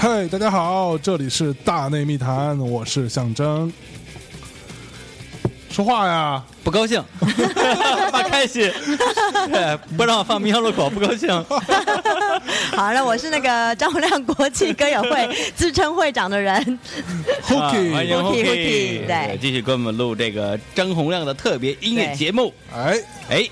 嗨，大家好，这里是大内密谈，我是象征。说话呀！不高兴，不开心，对，不让我放民谣路口，不高兴。好了，我是那个张洪亮国际歌友会 自称会长的人，Hooky，欢迎 Hooky，Hooky，对。继续给我们录这个张洪亮的特别音乐节目。哎，哎，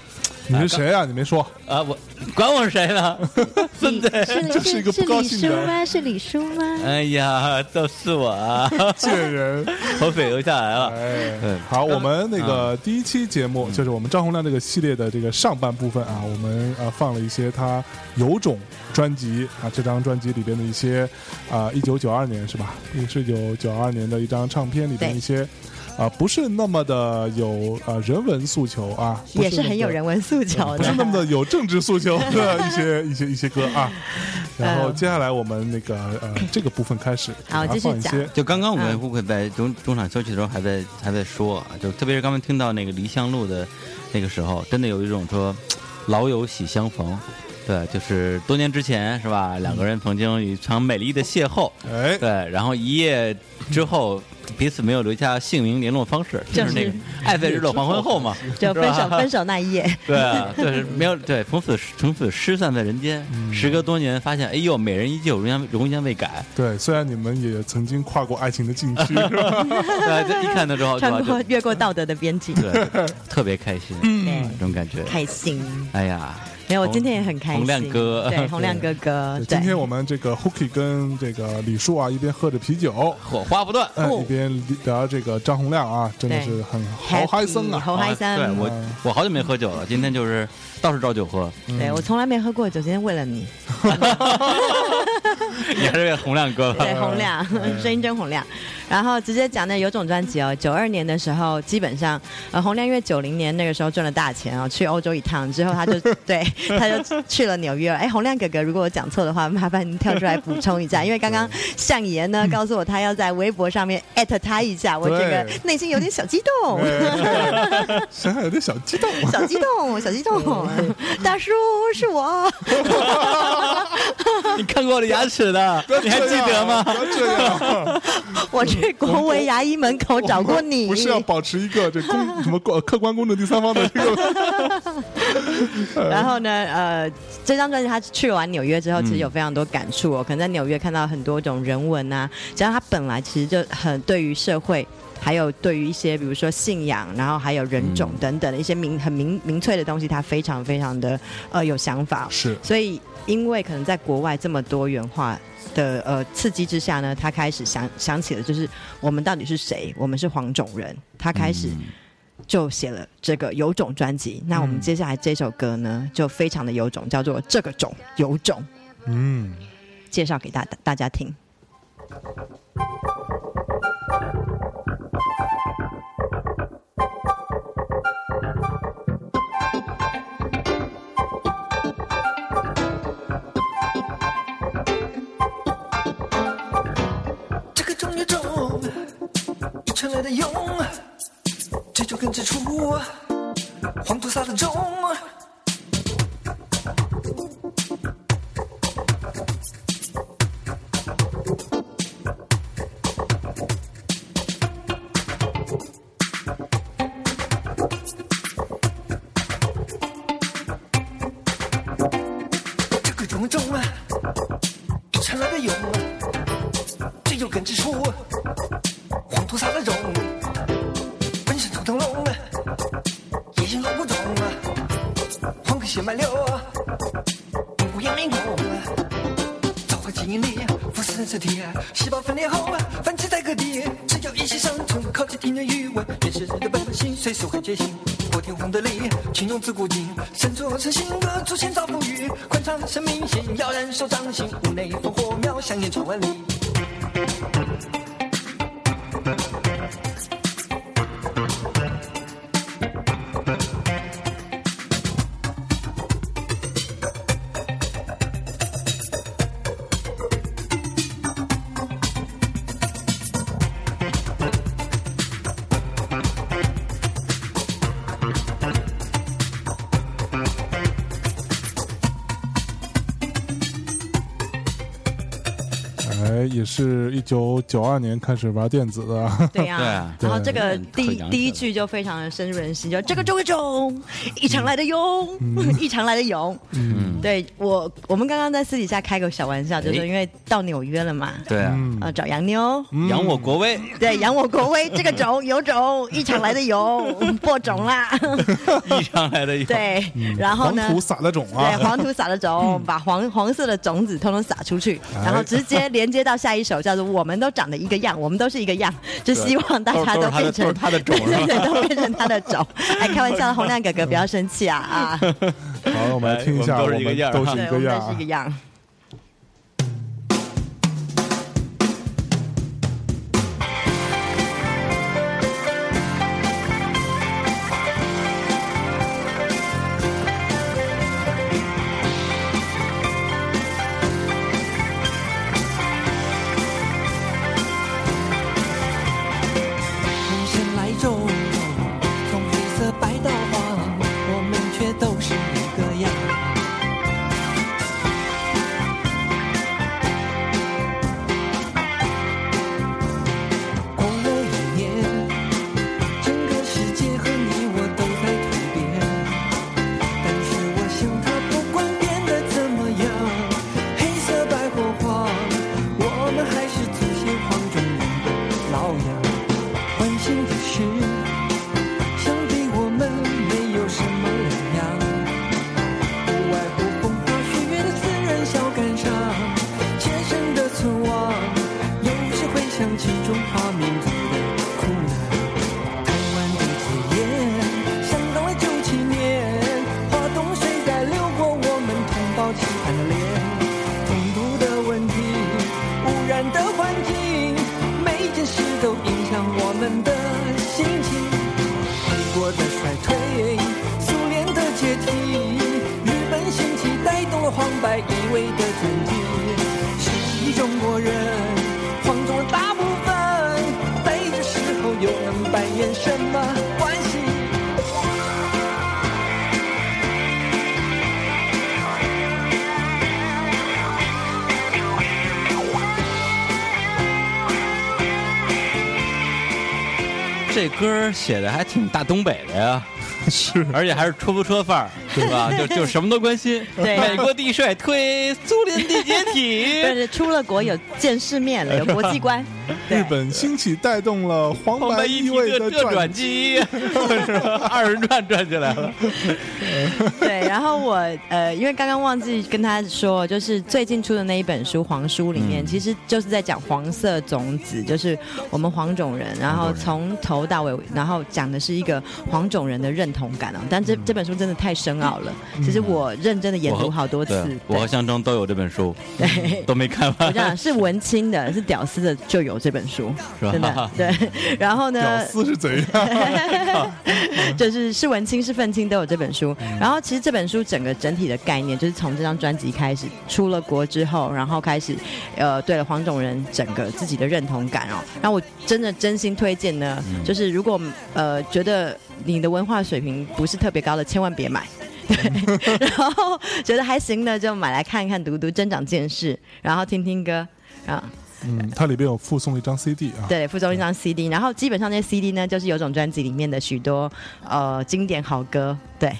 你是谁啊？你没说。啊，我管我是谁呢？孙子，这是一个不高兴的人吗？是李叔吗？哎呀，都是我啊，贱人！口水流下来了。哎嗯，好，我们那个第一期节目就是我们张洪亮这个系列的这个上半部分啊，我们呃放了一些他有种专辑啊，这张专辑里边的一些啊，一九九二年是吧？也是一九九二年的一张唱片里边一些啊，不是那么的有啊人文诉求啊，不也是很有人文诉求的。不是那么的有政治诉求的 一些一些一些歌啊。然后接下来我们那个呃这个部分开始，好继续讲就刚刚我们嗯会在中中场休息的时候还在还在说啊，就特别是刚刚听到那个离乡路的那个时候，真的有一种说老友喜相逢，对，就是多年之前是吧？两个人曾经有一场美丽的邂逅，哎，对，然后一夜之后彼此没有留下姓名联络方式，就是那个爱在日落黄昏 后嘛，就分手分手那一夜，对啊，就是没有对，从此从此失散在人间。嗯时隔多年，发现哎呦，美人依旧，容颜容颜未改。对，虽然你们也曾经跨过爱情的禁区，是吧？对，这一看的时候，穿过越过道德的边境，对，特别开心，对这种感觉。开心。哎呀，没有，我今天也很开心。洪亮哥 对，洪亮哥哥，今天我们这个 Hooky 跟这个李叔啊，一边喝着啤酒，火花不断。一边聊这个张洪亮啊，真的是很豪嗨森啊！豪嗨森。对我嗯，我好久没喝酒了，今天就是到处找酒喝。对我从来没喝过酒，今天为了你，你还是为洪亮哥吧？对洪亮，声音真洪亮。然后直接讲那有种专辑哦，九二年的时候，基本上呃洪亮因为九零年那个时候赚了大钱哦，去欧洲一趟之后，他就 对他就去了纽约。了。哎，洪亮哥哥，如果我讲错的话，麻烦您跳出来补充一下，因为刚刚向爷呢告诉我他要在微博上面艾特他一下，我这个内心有点小激动。哎想想有点 小激动。小激动，小激动，大叔是我，你看过我的牙齿的，你还记得吗 我去国维牙医门口找过你，不是要保持一个这公 什么公客观公正第三方的这个 然后呢，呃，这张专辑他去完纽约之后，其实有非常多感触哦。可能在纽约看到很多种人文啊，加上他本来其实就很对于社会，还有对于一些比如说信仰，然后还有人种等等的一些民很民民粹的东西，他非常非常的呃有想法。是所以，因为可能在国外这么多元化的呃刺激之下呢，他开始想想起了，就是我们到底是谁？我们是黄种人。他开始就写了这个有种专辑。那我们接下来这首歌呢，就非常的有种，叫做《这个种有种》，嗯，介绍给大大家听。的用，这就根之初，黄土撒的种。腐蚀人身体，细胞分裂后，繁殖在各地，只要一息生存，靠近天人语文，原始人的本性随时会觉醒。破天荒的力，情用自古今，身作成性格，出现造风雨，宽敞生命线，要燃手掌心，屋内烽火苗，香烟传万里。是一九九二年开始玩电子的，对呀、啊然后这个第第一句就非常的深入人心，就这个周一中，一场来的勇，一场来的勇。嗯，对我，我们刚刚在私底下开个小玩笑，就是哎因为到纽约了嘛，对啊，找洋妞，扬我国威，对，扬我国威，这个种有种，一场来的勇，播种啦，一上来的勇。对，然后呢黄土？撒的种啊。对，，黄土撒的种，把黄黄色的种子通通撒出去，哎。然后直接连接到下一首，叫做“我们都长得一个样，我们都是一个样”，就希望大家都变成他的种对对对，都变成他的种。哎，开玩笑的，洪亮哥哥不要生气啊啊！好，我们来听一下，哎我我们都是一个样儿都是，一个样一味的转机。十亿中国人，黄种人大部分，在这时候又能扮演什么关系？这歌写的还挺大东北的呀，是而且还是出租车范儿，对吧？就就什么都关心。对美国地帅推，苏联地解体，但是，出了国有见世面了，有国际观。日本兴起带动了黄白黄白一体意味的转转机。是吧？二人转转起来了。对，然后我呃，因为刚刚忘记跟他说，就是最近出的那一本书《黄书》里面，嗯其实就是在讲黄色种子，就是我们黄种人，然后从头到尾，然后讲的是一个黄种人的认同感啊。但这这本书真的太深奥了，其实我认真的研读好多次，，我和对象征都有这本书，对。都没看完我，讲是文青的，是屌丝的就有这本书，是吧真的 对。然后呢屌，丝是怎样？就是是文青是愤青都有这本书。然后其实这本书整个整体的概念，就是从这张专辑开始，出了国之后，然后开始呃，对了黄种人整个自己的认同感哦。然后我真的真心推荐呢，就是如果呃觉得你的文化水平不是特别高的，千万别买。对，然后觉得还行的就买来看看读读，增长见识，然后听听歌啊。嗯，它里边有附送一张 CD 啊。对，附送一张 CD，然后基本上那些 CD 呢，就是有种专辑里面的许多呃经典好歌，对。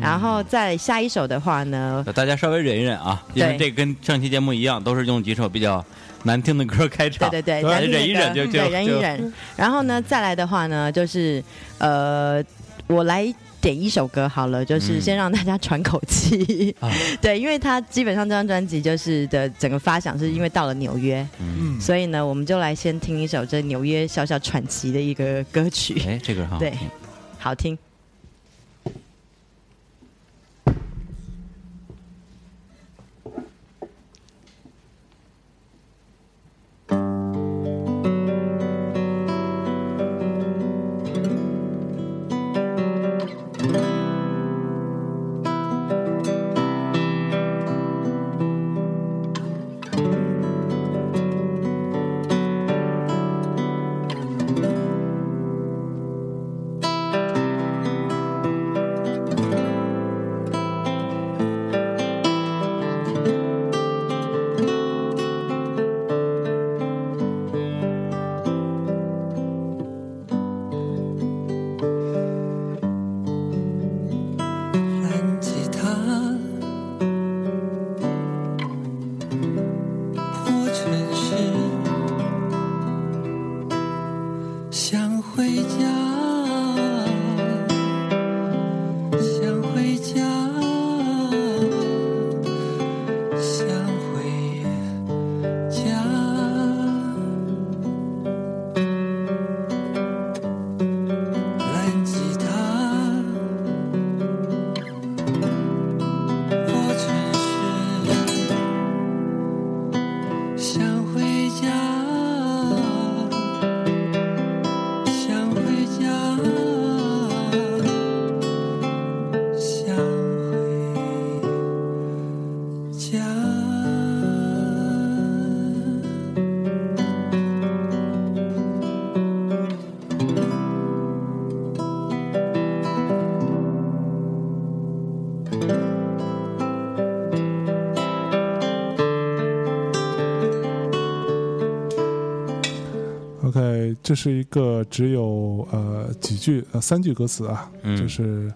然后再下一首的话呢，大家稍微忍一忍啊，因为这跟上期节目一样，都是用几首比较难听的歌开场。对对对，忍一忍就就对忍一忍。然后呢，再来的话呢，就是呃，我来点一首歌好了，就是嗯先让大家喘口气。啊 对，因为他基本上这张专辑就是的整个发想是因为到了纽约，嗯，所以呢，我们就来先听一首这纽约小小喘息的一个歌曲，哎，这个很好对。好听。这是一个只有呃几句呃三句歌词啊，嗯。就是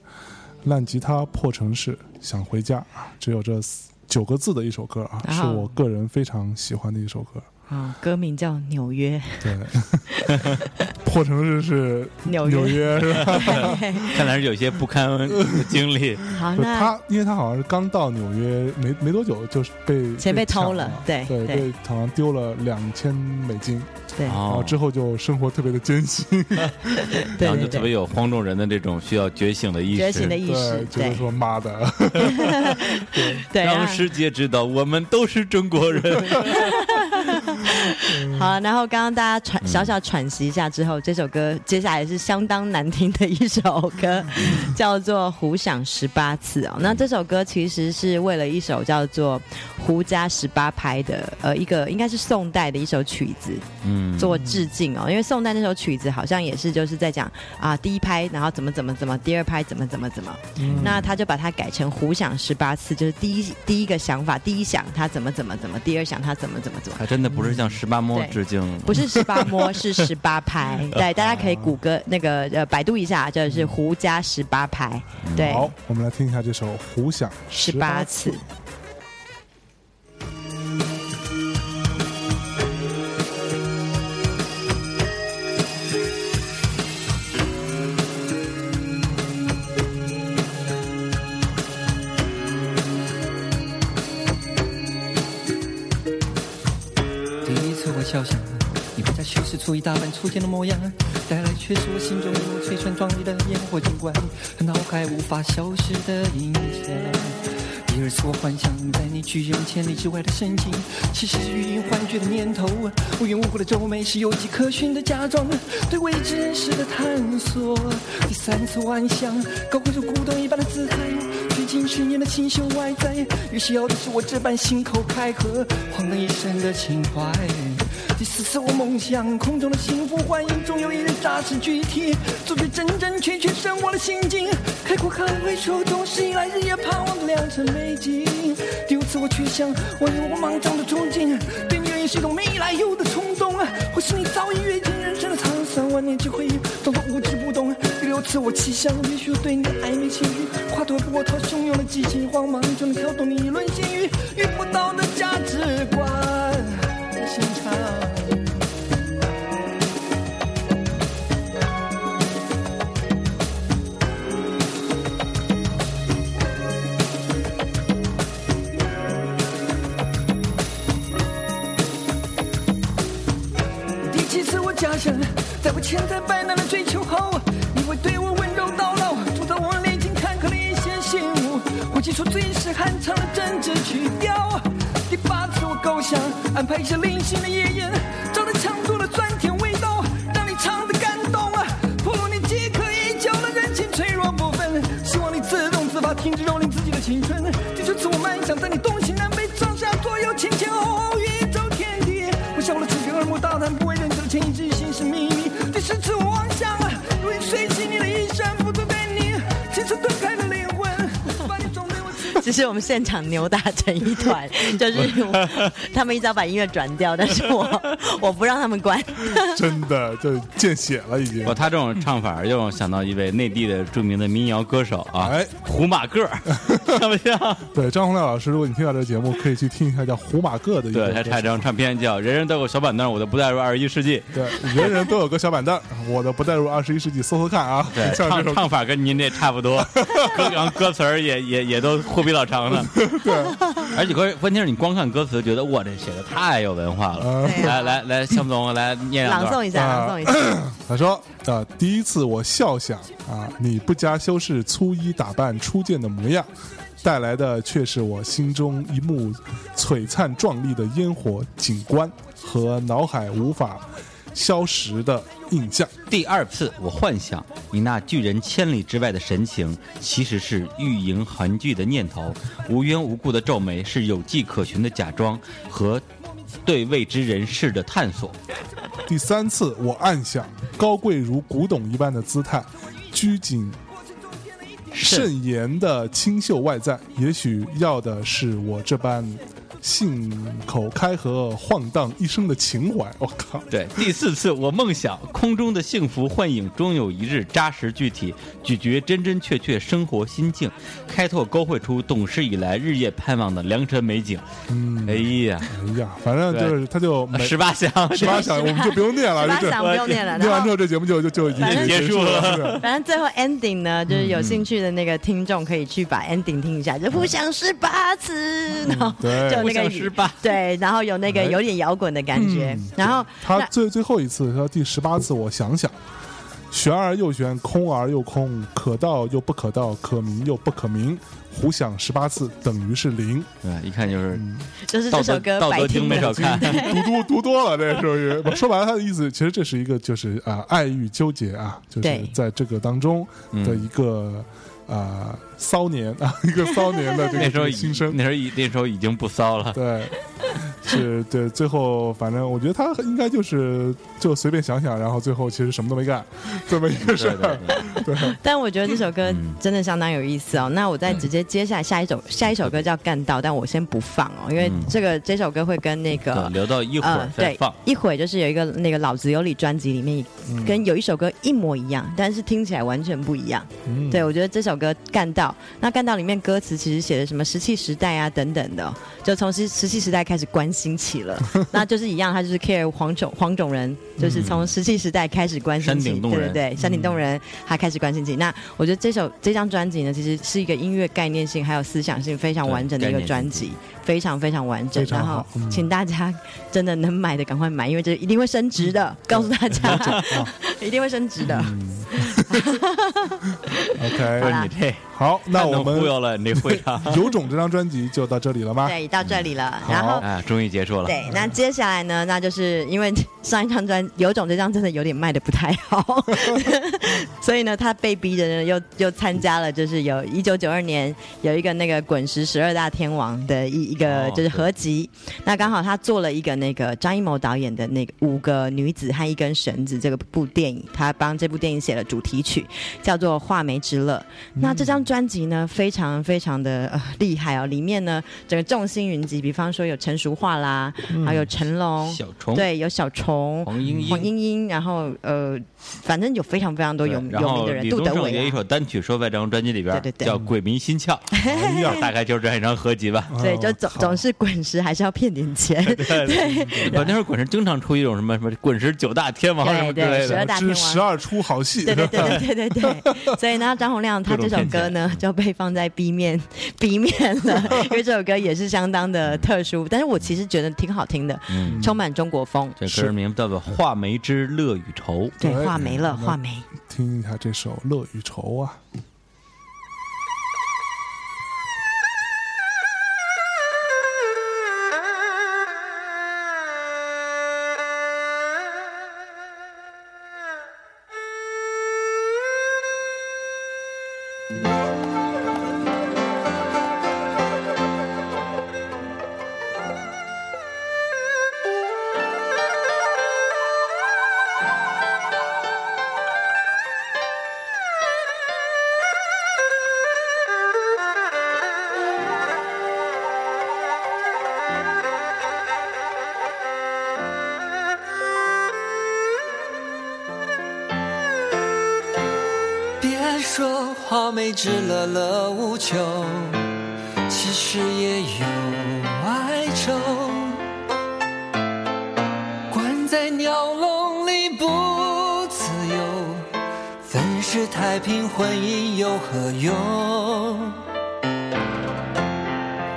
烂吉他破城市想回家啊，只有这九个字的一首歌啊，是我个人非常喜欢的一首歌。啊，歌名叫《纽约。对，破城市是纽约。纽约 是吧？看来是有些不堪的经历。好，他，因为他好像是刚到纽约没没多久，就是被钱被偷了，对对，对。被好像丢了两千美金，对。然后哦，之后就生活特别的艰辛，对然后就特别有黄种人的这种需要觉醒的意识，觉醒的意识，，就是说妈的，对。让世界知道我们都是中国人。好，然后刚刚大家喘小小喘息一下之后，这首歌接下来是相当难听的一首歌，叫做《胡想十八次》哦。那这首歌其实是为了一首叫做《胡家十八拍》的呃一个应该是宋代的一首曲子嗯，做致敬哦，因为宋代那首曲子好像也是就是在讲啊第一拍，然后怎么怎么怎么，第二拍怎么怎么怎么，那他就把它改成胡想十八次，就是第一第一个想法，第一想他怎么怎么怎么，第二想他怎么怎么怎么。还真的不是像十八摸对致敬，不是十八摸，是十八拍。对，大家可以谷歌那个呃百度一下，就是胡家十八拍。对，好，我们来听一下这首《胡想十八次。第会在虚实处一大半出现的模样，带来却是我心中一幕吹穿壮丽的烟火景观，脑海无法消失的印象。第二次我幻想在你拒人千里之外的深情，其实是欲饮还觉的念头。无缘无故的皱眉是有迹可循的假装，对未知人世的探索。第三次幻想，高贵如古董一般的姿态，最近十年的清秀外在，越是要的是我这般信口开河，晃荡一生的情怀。第四次我梦想空中的幸福幻影，总有一日扎实具体，做最真真切切生活的心境。开阔看回首，总是以来日夜盼望的良辰美景。第五次我却想，我有我莽撞的憧憬，对你也是一种没来由的冲动！或是你早已阅尽人生的沧桑，万念俱灰，装作无知不懂。第六次我气象，也许我对你的暧昧情绪，跨脱波涛汹涌的激情慌忙，就能挑动你一轮心语，遇不到的价值观在我千载百难的追求后，你会对我温柔叨唠，铸造我历经坎坷的一些醒悟，会记出最是酣畅的真挚曲调。第八次我构想，安排一些零星的夜宴，找到强度的酸甜味道，让你尝的感动啊，铺露你饥渴已久的人情脆弱部分，希望你自动自发停止蹂躏自己的青春。第九次我漫想，在你是我们现场扭打成一团，就是我他们一早把音乐转掉，但是我 我不让他们关。真的就见血了已经哇，。他这种唱法又让我想到一位内地的著名的民谣歌手啊，哎胡马个，像不像？对，张洪亮老师，如果你听到这个节目，可以去听一下叫胡马个的对他歌唱一张唱片叫《人人都有小板凳》，我的不带入二十一世纪。对，人人都有个小板凳，我的不带入二十一世纪，搜搜看啊。对，像这首唱唱法跟您这差不多，歌然后歌词儿也也也都货比老长的。对，而且关关键是你光看歌词，觉得哇，这写的太有文化了。来 来来，向总来念。朗诵一下，啊朗诵一下。他说：“啊，第一次我笑想啊，你不加修饰粗衣打扮初见的模样，带来的却是我心中一幕璀璨壮丽的烟火景观和脑海无法消蚀的印象。第二次，我幻想你那拒人千里之外的神情，其实是欲迎韩剧的念头；无缘无故的皱眉，是有迹可循的假装和对未知人事的探索。第三次，我暗想，高贵如古董一般的姿态，拘谨慎言的清秀外在，也许要的是我这般信口开河、晃荡一生的情怀。我靠！对，第四次，我梦想空中的幸福幻影终有一日扎实具体，咀嚼真真确确生活心境，开拓勾绘出懂事以来日夜盼望的良辰美景。嗯，哎呀，哎呀，反正就是他就 十八项，十八响，我们就不用念了，十八响不用念了，念完之后这节目就就就已经结束了反正最后 ending 呢，就是有兴趣的那个听众可以去把 ending 听一下，就互相十八次，然后对就那个18 对，然后有那个有点摇滚的感觉，然后他最最后一次他第十八次，我想想，玄而又玄，空而又空，可道又不可道，可名又不可名，胡想十八次等于是零。对，一看就是就是这首歌道德白听没少看。读多读多了，这属于。说白了，他的意思其实这是一个就是啊、爱欲纠结啊，就是在这个当中的一个啊、骚年啊，一个骚年的这个那时候。那时候已那时候已经不骚了。对，是对，最后反正我觉得他应该就是就随便想想，然后最后其实什么都没干，这么一个事对儿。对 对，但我觉得这首歌嗯真的相当有意思哦。那我再直接接下来下一首下一首歌叫《干道》，但我先不放哦，因为嗯这个这首歌会跟那个对留到一会儿再放。，一会儿就是有一个那个老子有理专辑里面，跟有一首歌一模一样，但是听起来完全不一样。嗯对我觉得这首歌《干道》，那《干道》里面歌词其实写的什么石器时代啊等等的哦，就从石石器时代开始关心起了，那就是一样，他就是 care 黄种黄种人，就是从石器时代开始关心起，山顶洞人。对对对，山顶洞人他开始关心起。那我觉得这首这张专辑呢，其实是一个音乐概念性还有思想性非常完整的一个专辑，非常非常完整。然后请大家真的能买的赶快买，因为这一定会升值的，告诉大家，一定会升值的。OK，好啦你这好，那我们忽悠了，你这会场。有种这张专辑就到这里了吗？对，到这里了，然后。啊，终于结束了。对，那接下来呢？那就是因为上一张专《有种》这张真的有点卖的不太好，所以呢，他被逼着呢又又参加了，就是有一九九二年有一个那个滚石十二大天王的一一个哦就是合集。那刚好他做了一个那个张艺谋导演的那个五个女子和一根绳子这个部电影，他帮这部电影写了主题曲，叫做《画眉之乐》。那这张专辑呢，非常非常的呃厉害哦，里面呢整个众星云集，比方说有陈淑桦啦，还有成龙，小虫，对，有小虫。黄莺莺。黄莺。莺莺，然后呃，反正有非常非常多有有名的人，杜德伟有一首单曲收在这张专辑里边，对对对。叫《鬼迷心窍》，哎呀，大概就是这样一张合集吧。对，就总总是滚石还是要骗点钱，对。不，那时候滚石经常出一种什么什么滚石九大天王什么之类对十二的，大天王。十二出好戏，对对对对对对对，所以呢，张洪亮他这首歌呢就被放在 B 面 B 面了，因为这首歌也是相当的特殊，但是我其实觉得挺好听的，嗯，充满中国风。这歌名叫做《画眉之乐与愁》。对，对画眉了，画眉。听一下这首《乐与愁》啊。秋，其实也有哀愁。关在鸟笼里不自由，分是太平婚姻有何用？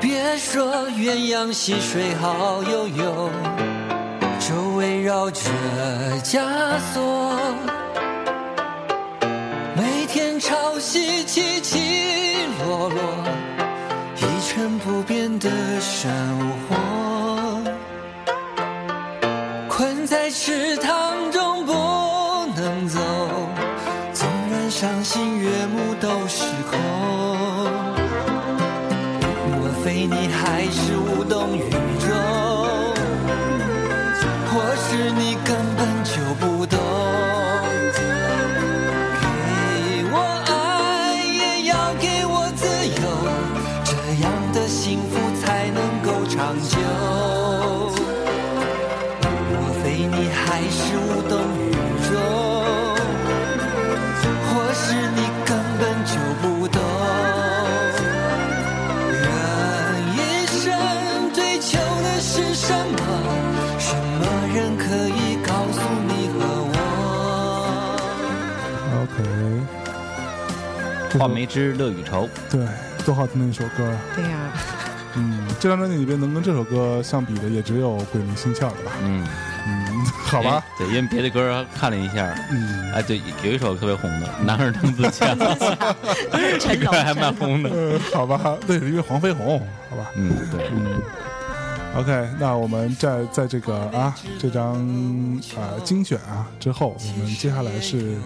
别说鸳鸯戏水好悠悠，周围绕着枷锁。每天潮汐起起的画眉之乐与愁，对，多好听的一首歌。对呀、嗯，这张专辑里边能跟这首歌相比的，也只有《鬼迷心窍》了吧？嗯，嗯，好吧哎，对，因为别的歌看了一下，嗯，哎，对，有一首特别红的《男儿当自强》，还蛮红的。呃，好吧，对，因为黄飞鸿，好吧，嗯，对，嗯，OK，那我们在在这个啊这张呃精选啊之后，我们接下来是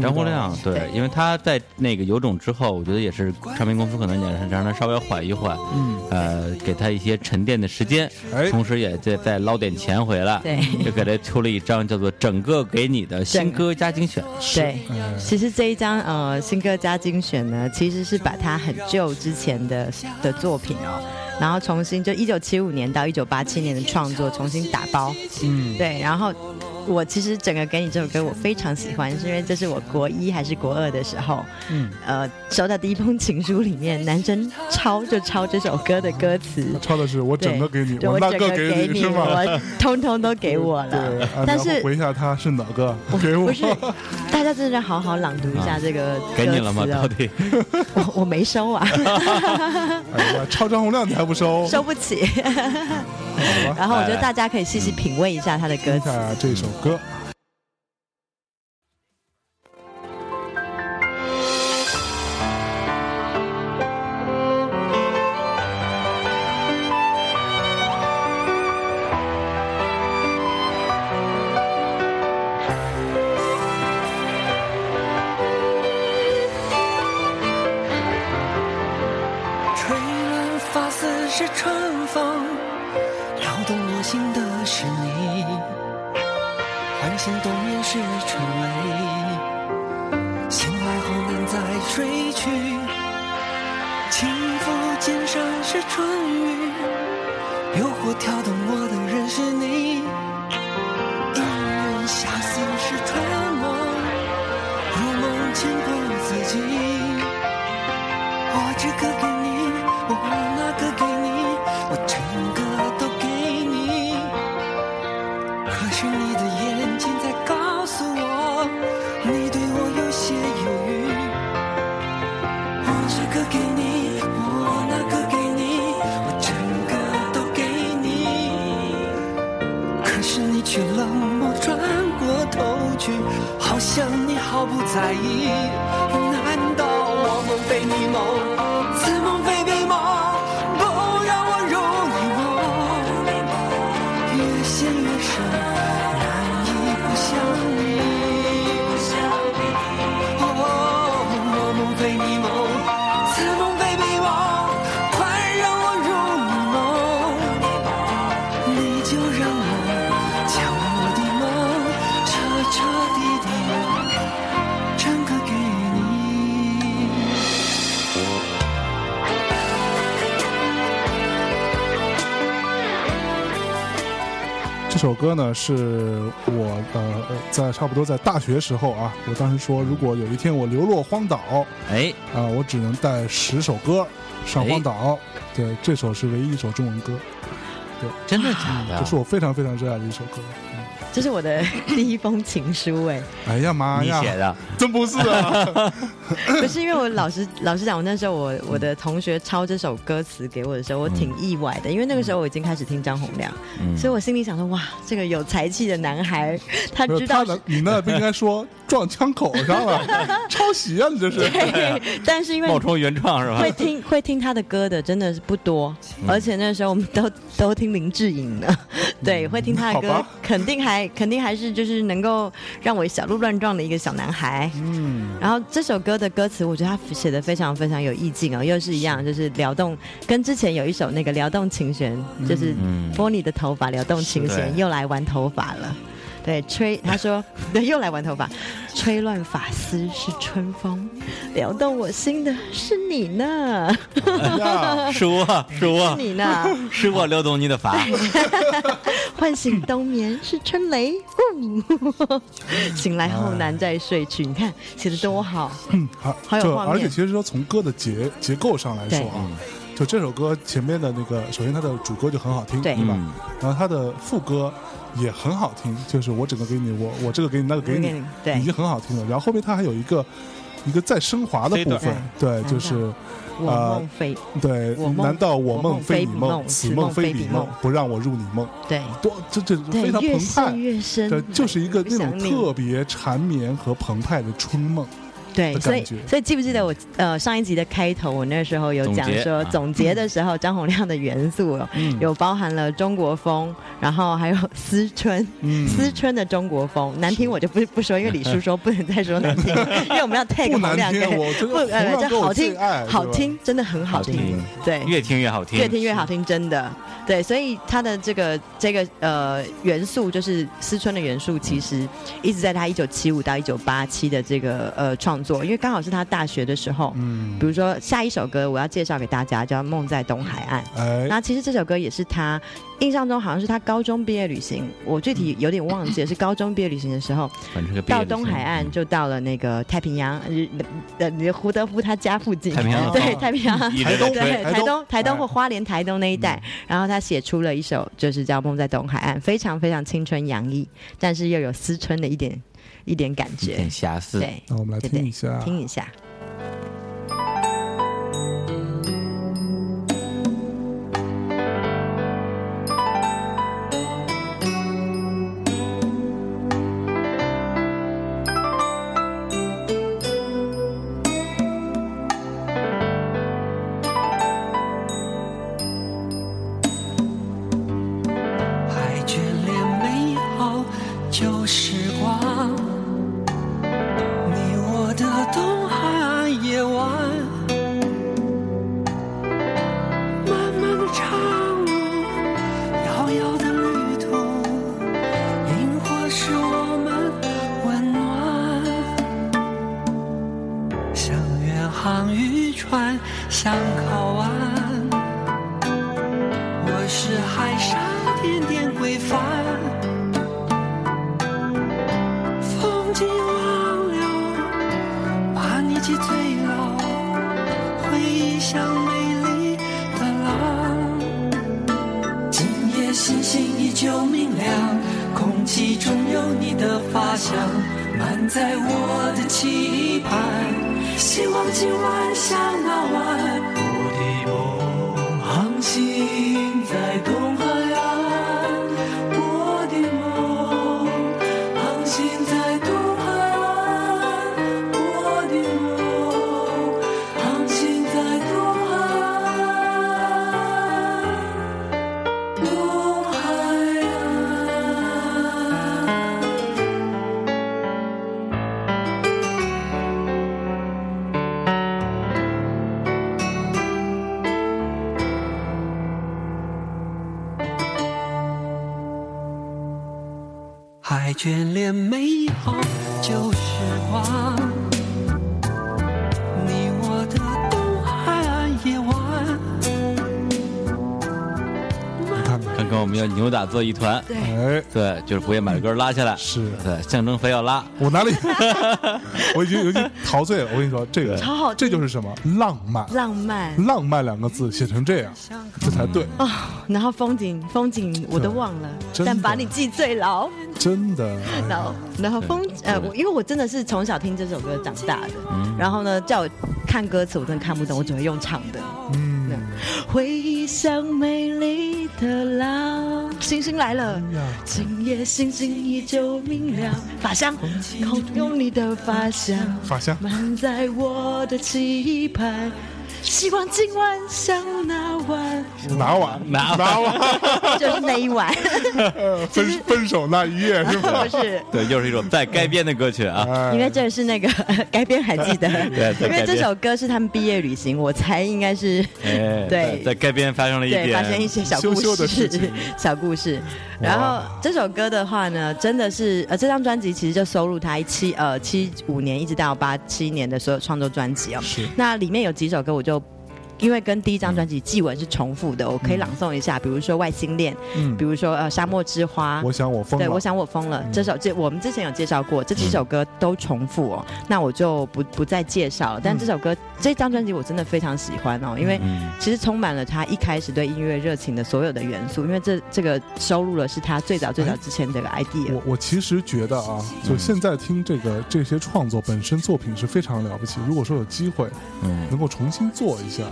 张洪到亮对对，因为他在那个有种之后，我觉得也是唱片公司可能也是让他稍微缓一缓，嗯，呃，给他一些沉淀的时间，哎同时也在再捞点钱回来，对就给他出了一张叫做《整个给你的新歌加精选》，对，呃其实这一张呃新歌加精选呢，其实是把他很旧之前的的作品哦，然后重新就一九七五年到一九八七年的创作重新打包，嗯，对，然后我其实整个给你这首歌我非常喜欢，是因为这是我国一还是国二的时候，嗯，呃，收到第一封情书里面，男生抄就抄这首歌的歌词。抄的是我整个给你，我整那个个给你是吗？我通通都给我对，了。啊但是回一下他是哪个给我不？是，大家真的好好朗读一下这个歌词给你了吗？哦到底？我我没收啊，哎呀，抄张洪亮你还不收？收不起。然后我觉得大家可以细细品味一下他的歌词。听一下这首哥首歌呢，是我呃在差不多在大学时候啊，我当时说，如果有一天我流落荒岛哎，啊，我只能带十首歌上荒岛。对，这首是唯一一首中文歌，对真的假的这？是我非常非常热爱的一首歌。这是我的 第一封情书哎，哎呀妈呀，你写的，真不是啊！不是因为我老实老实讲，我那时候我我的同学抄这首歌词给我的时候，我挺意外的，因为那个时候我已经开始听张洪亮，嗯所以我心里想说，哇，这个有才气的男孩，他知道你那不应该说撞枪口上了，抄袭啊！你这是。对，但是因为冒充原创是吧会？听会听他的歌的真的是不多，嗯而且那时候我们都都听林志颖的，对，会听他的歌，肯定还肯定还是就是能够让我小鹿乱撞的一个小男孩。嗯，然后这首歌的歌词，我觉得他写的非常非常有意境哦，又是一样，就是撩动，跟之前有一首那个撩动琴弦，就是嗯拨你的头发，撩动琴弦，又来玩头发了。对，吹，他说，对，又来玩头发，吹乱发丝是春风，撩动我心的是你呢，是我，是我是你呢，是我撩动你的发，唤醒冬眠是春雷，呜醒来后难再睡去。你看写的多好，嗯好，就好有画面而且其实说从歌的结结构上来说啊，就这首歌前面的那个，首先它的主歌就很好听，对吧？嗯然后它的副歌也很好听，就是我整个给你，我我这个给你，那个给你已经很好听了。然后后面它还有一个一个再升华的部分，对，就是我梦飞，对难道我我梦梦非非彼彼梦，此梦非非彼梦，不让我入你梦，对。多这这对非，常越澎湃。越深，对，就是一个那种特别缠绵和澎湃的春梦。对，所以所以记不记得我呃上一集的开头，我那时候有讲总结啊说总结的时候，张洪亮的元素有嗯。有包含了中国风，然后还有思春，嗯。思春的中国风，难听我就不不说，因为李叔说不能再说难听，因为我们要 take 洪亮跟难听，我这不呃这好听好，听，真的很好听好听，对，越听越好听，越听越好听，真的。对，所以他的这个这个呃元素，就是思春的元素，其实一直在他一九七五到一九八七的这个呃创作，因为刚好是他大学的时候。嗯。比如说下一首歌，我要介绍给大家，叫《梦在东海岸》。哎，那其实这首歌也是他印象中好像是他高中毕业旅行，我具体有点忘记了，是高中毕业旅行的时候，到东海岸就到了那个太平洋，呃呃胡德夫他家附近，太平洋。对哦太平洋。台东对，台东、台哎东或花莲、台东那一带，然后他写出了一首，就是叫《梦在东海岸》，非常非常青春洋溢，但是又有思春的一点一点感觉一点。瑕疵，对，那我们来听一下，听一下。还眷恋美好旧时光，你我的东海岸夜晚。你看看，刚跟我们要扭打作一团。对，哎，对，就是不愿把歌拉下来，是对，象征非要拉。我哪里？我已经有点陶醉了。我跟你说，这个超好这就是什么浪漫。浪漫浪漫两个字写成这样，这才对，啊、然后风景风景我都忘了，但把你记最牢。真的。然后然后风呃，我因为我真的是从小听这首歌长大的，然后呢叫我看歌词我真的看不懂，我只会用唱的。嗯，回忆像美丽的浪，星星来了。今夜星星依旧明亮，发香，空用你的发香，法香，满载我的期盼，希望今晚像那晚，哪晚哪晚哪晚？就是那一晚，分分手那一夜是吧？不是？对，又是一首在该编的歌曲啊。哎因为这是那个改编还记得，对因为这首歌是他们毕业旅行，我猜应该是哎，对在该编发生了一点发生一些小故事小故事。然后这首歌的话呢，真的是呃，这张专辑其实就收录他七呃七五年一直到八七年的所有创作专辑哦。是那里面有几首歌我就。因为跟第一张专辑祭文是重复的，我可以朗诵一下，比如说《外星恋》，嗯比如说呃《沙漠之花》，我想我疯了。对，我想我疯了。嗯这首这我们之前有介绍过，这几首歌都重复哦，那我就不不再介绍了。但这首歌、这张专辑我真的非常喜欢哦，因为嗯其实充满了他一开始对音乐热情的所有的元素，因为这这个收录了是他最早最早之前的 idea。我我其实觉得啊，就现在听这个这些创作本身作品是非常了不起。如果说有机会嗯能够重新做一下，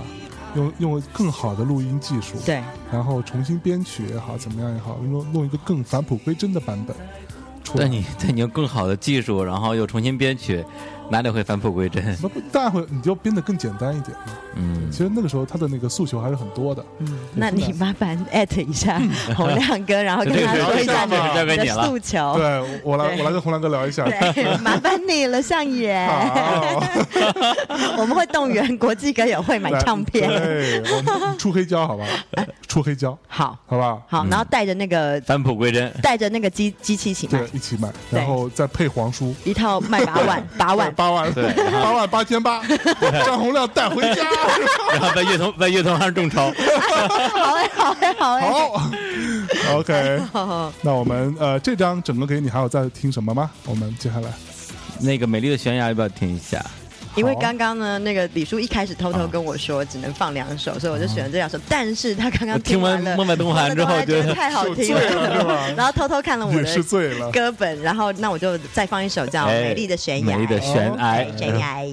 用用更好的录音技术，对，然后重新编曲也好，怎么样也好，弄弄一个更返璞归真的版本出来。对你对你用更好的技术，然后又重新编曲，哪里会返璞归真？那不当然会，你就编得更简单一点嘛。嗯其实那个时候他的那个诉求还是很多的。嗯，那你麻烦艾特一下洪亮哥，然后 跟他说一下你的诉求。对我来，我来跟洪亮哥聊一下。对，麻烦你了，相爷。好，我们会动员国际歌友会买唱片。对，我们出黑胶好吧？出黑胶好，好吧？好，然后带着那个返璞归真。带着那个机机器一起卖对，一起买，然后再配黄书，一套卖八万，八万。八万，对八万八千八，张洪亮带回家。然后在乐童在乐童上众筹，好嘞，好嘞，好嘞。好，OK，好那我们呃这张整个给你还有在听什么吗？我们接下来那个美丽的悬崖要不要听一下？因为刚刚呢，那个李叔一开始偷偷跟我说只能放两首，所以我就选了这两首。但是他刚刚听完了《梦在东海》之后，觉觉得得太好听了 然后偷偷看了我的。歌本，然后那我就再放一首叫《哎美丽的悬崖》。美丽的悬崖，悬崖。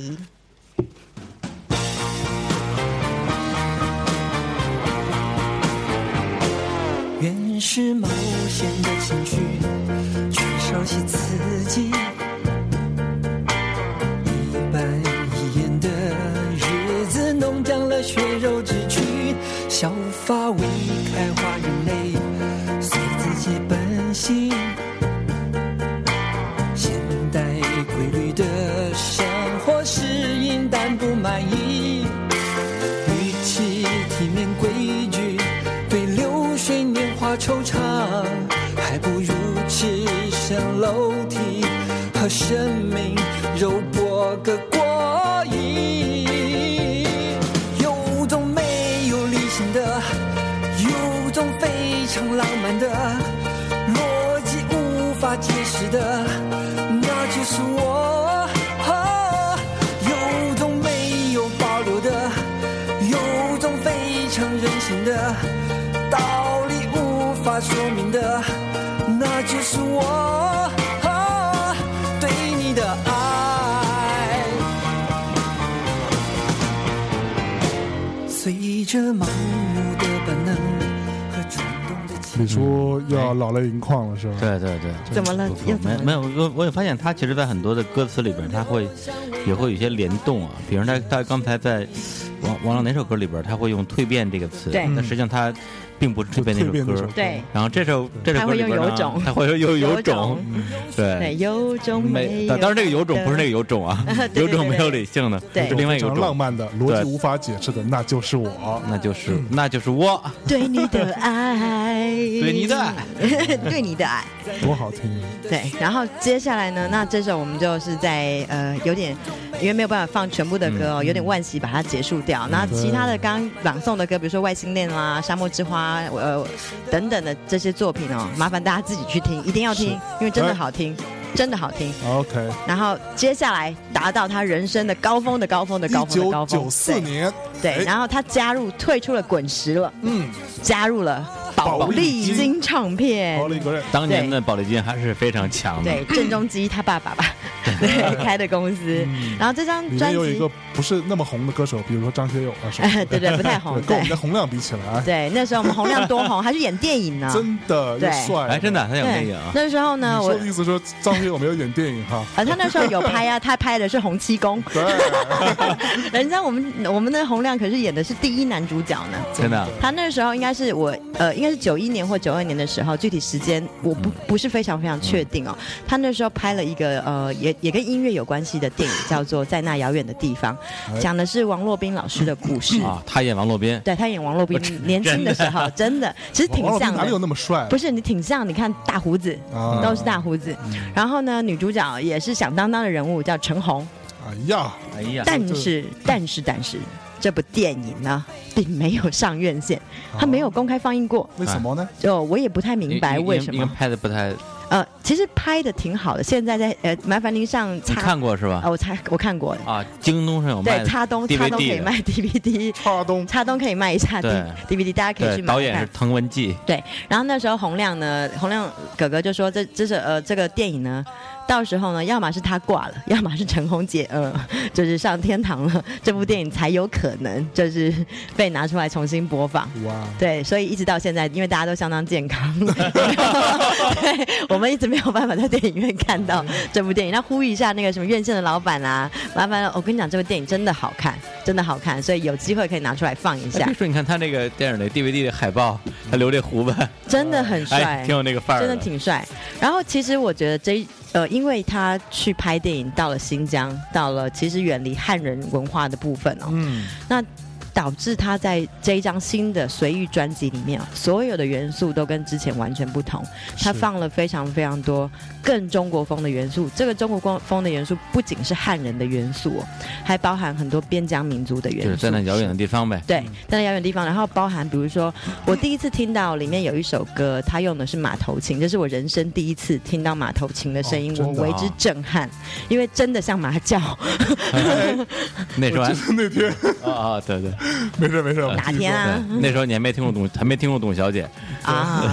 原是冒险的情绪，去熟悉刺激。小发未开花，人类随自己本性。现代规律的生活适应，但不满意。与其体面规矩，对流水年华惆怅，还不如赤身楼梯和生命肉搏个过的，逻辑无法解释的，那就是我。啊有种没有保留的，有种非常任性的，道理无法说明的，那就是我。李叔要老泪盈眶了是吧？对对对，怎么了又怎么了？没没有，我我也发现他其实，在很多的歌词里边，他会也会有一些联动啊。比如他他刚才在王王老哪首歌里边，他会用“蜕变”这个词，对。但实际上他并不是蜕变那首歌。对。然后这首这首歌里边呢他会用有种 他会有有种种，对。对，有种没没，有当当然这个有种不是那个有种啊 有种没有理性的，对。是另外一个种，浪漫的，逻辑无法解释的，那就是我。那就是那就是我，对你的爱，对你的爱，对你的爱。多好听！对，然后接下来呢，那这首我们就是在呃有点因为没有办法放全部的歌哦，有点惋惜把它结束掉。那其他的刚刚朗诵的歌，比如说《外星恋》啦、《沙漠之花》呃等等的这些作品哦，麻烦大家自己去听，一定要听，因为真的好听，真的好听。OK，然后接下来达到他人生的高峰的高峰的高峰的九高峰，九四年，对，然后他加入退出了滚石了，嗯，加入了宝宝丽金唱片当年的宝丽金还是非常强的。对，郑中基他爸爸吧，对，开的公司。然后这张专辑有一个，不是那么红的歌手，比如说张学友啊 什么的，对对，不太红，对跟我们的洪亮比起来，对，那时候我们洪亮多红，还是演电影呢。真的又对。帅，哎，真的，他演电影啊，那时候呢，我的意思说张学友没有演电影哈？啊，他那时候有拍啊，他拍的是《洪七公》，对，人家我们我们的洪亮可是演的是第一男主角呢。真的。他那时候应该是我呃，应该是九一年或九二年的时候，具体时间我不不是非常非常确定哦。他那时候拍了一个呃，也也跟音乐有关系的电影，叫做《在那遥远的地方》，哎讲的是王洛宾老师的故事。啊，他演王洛宾，对他演王洛宾 年轻的时候，真的其实挺像的哪里有。那么帅？不是你挺像，你看大胡子，啊都是大胡子。然后呢，女主角也是响当当的人物，叫陈红。哎呀，哎呀，但是，但是，但是，这部电影呢，并没有上院线，它没有公开放映过。为什么呢？就我也不太明白为什么。拍的不太，呃，其实拍的挺好的，现在在呃，麻烦您上你插看过是吧？啊，？我猜我看过，啊，京东上有卖对，的插东插东可以卖 DVD，擦东。插东可以卖一下 D, DVD，大家可以去对，买导演是看。滕文骥，对，然后那时候洪亮呢，洪亮哥哥就说这这是呃这个电影呢，到时候呢，要么是他挂了，要么是陈红姐呃 就是上天堂了，这部电影才有可能就是被拿出来重新播放。哇，对，所以一直到现在，因为大家都相当健康，对，我们一直没有办法在电影院看到这部电影。那呼吁一下那个什么院线的老板啊，麻烦，我跟你讲，这部电影真的好看，真的好看，所以有机会可以拿出来放一下说你看他那个电影的 DVD 的海报，他留这胡子，真的很帅哎，挺。有那个范儿真的挺帅。然后其实我觉得这一呃，因为他去拍电影，到了新疆，到了其实远离汉人文化的部分哦，嗯，那导致他在这一张新的随遇专辑里面哦，所有的元素都跟之前完全不同。他放了非常非常多更中国风的元素。这个中国风风的元素不仅是汉人的元素、哦，还包含很多边疆民族的元素。就是在那遥远的地方呗。对，在那遥远的地方，然后包含比如说，我第一次听到里面有一首歌，他用的是马头琴，这是我人生第一次听到马头琴的声音，我为之震撼，因为真的像马叫。那时候还我记得那天啊啊，对对，没事没事，我哪天啊，那时候你还没听过董，还没听过董小姐，啊，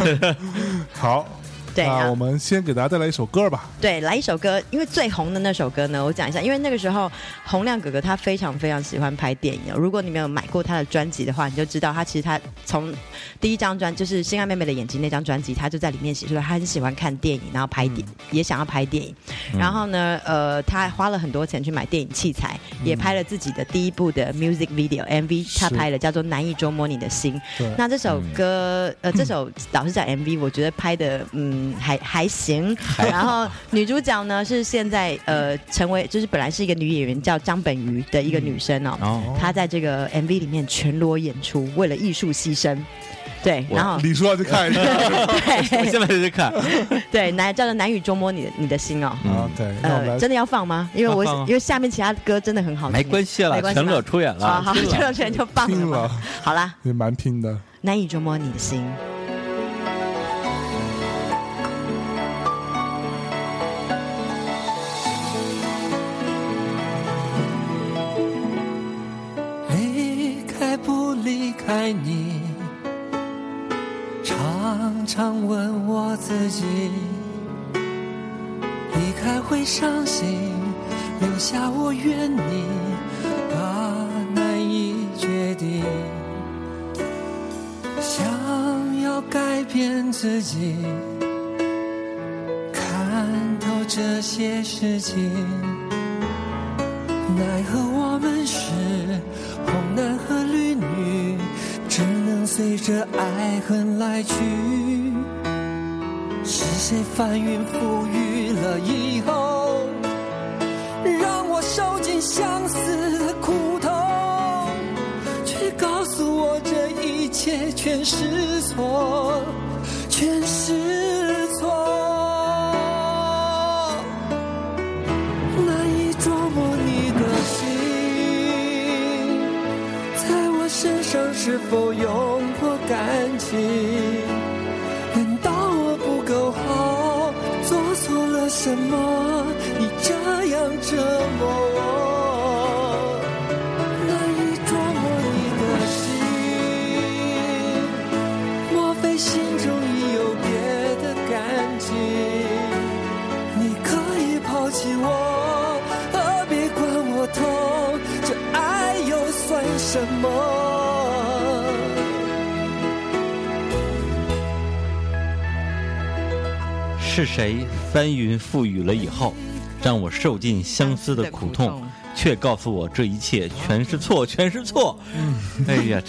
好，对啊那我们先给大家带来一首歌吧。对，来一首歌，因为最红的那首歌呢，我讲一下，因为那个时候洪亮哥哥他非常非常喜欢拍电影哦。如果你没有买过他的专辑的话，你就知道他其实他从第一张专就是《心爱妹妹的眼睛》那张专辑，他就在里面写出来，他很喜欢看电影，然后拍电、也想要拍电影。然后呢，呃，他还花了很多钱去买电影器材，也拍了自己的第一部的 music video MV，他拍了叫做《难以捉摸你的心》。对，那这首歌，呃，这首老实讲 MV，我觉得拍的嗯还还行。然后女主角呢是现在呃成为就是本来是一个女演员叫张本鱼的一个女生哦，哦，她在这个 MV 里面全裸演出，为了艺术牺牲。对，然后李叔要去看一下。我对现在就去看，对，难叫做难以捉摸你的你的心哦。嗯 OK，那我们呃，真的要放吗？因为我因为下面其他歌真的很好听，没关系了没，关系全裸出演了，好好，拼了这个全就放了好啦，也蛮拼的。难以捉摸你的心。离开你，常常问我自己，离开会伤心，留下我怨你，啊，难以决定。想要改变自己，看透这些事情。奈何我们是男和绿女，只能随着爱恨来去。是谁翻云覆雨了以后，让我受尽相思的苦痛，却告诉我这一切全是错，全是错。是否用过感情？难道我不够好？做错了什么？你这样折磨是谁翻云覆雨了以后，让我受尽相思的苦痛，却告诉我这一切全是错，全是错。哎呀，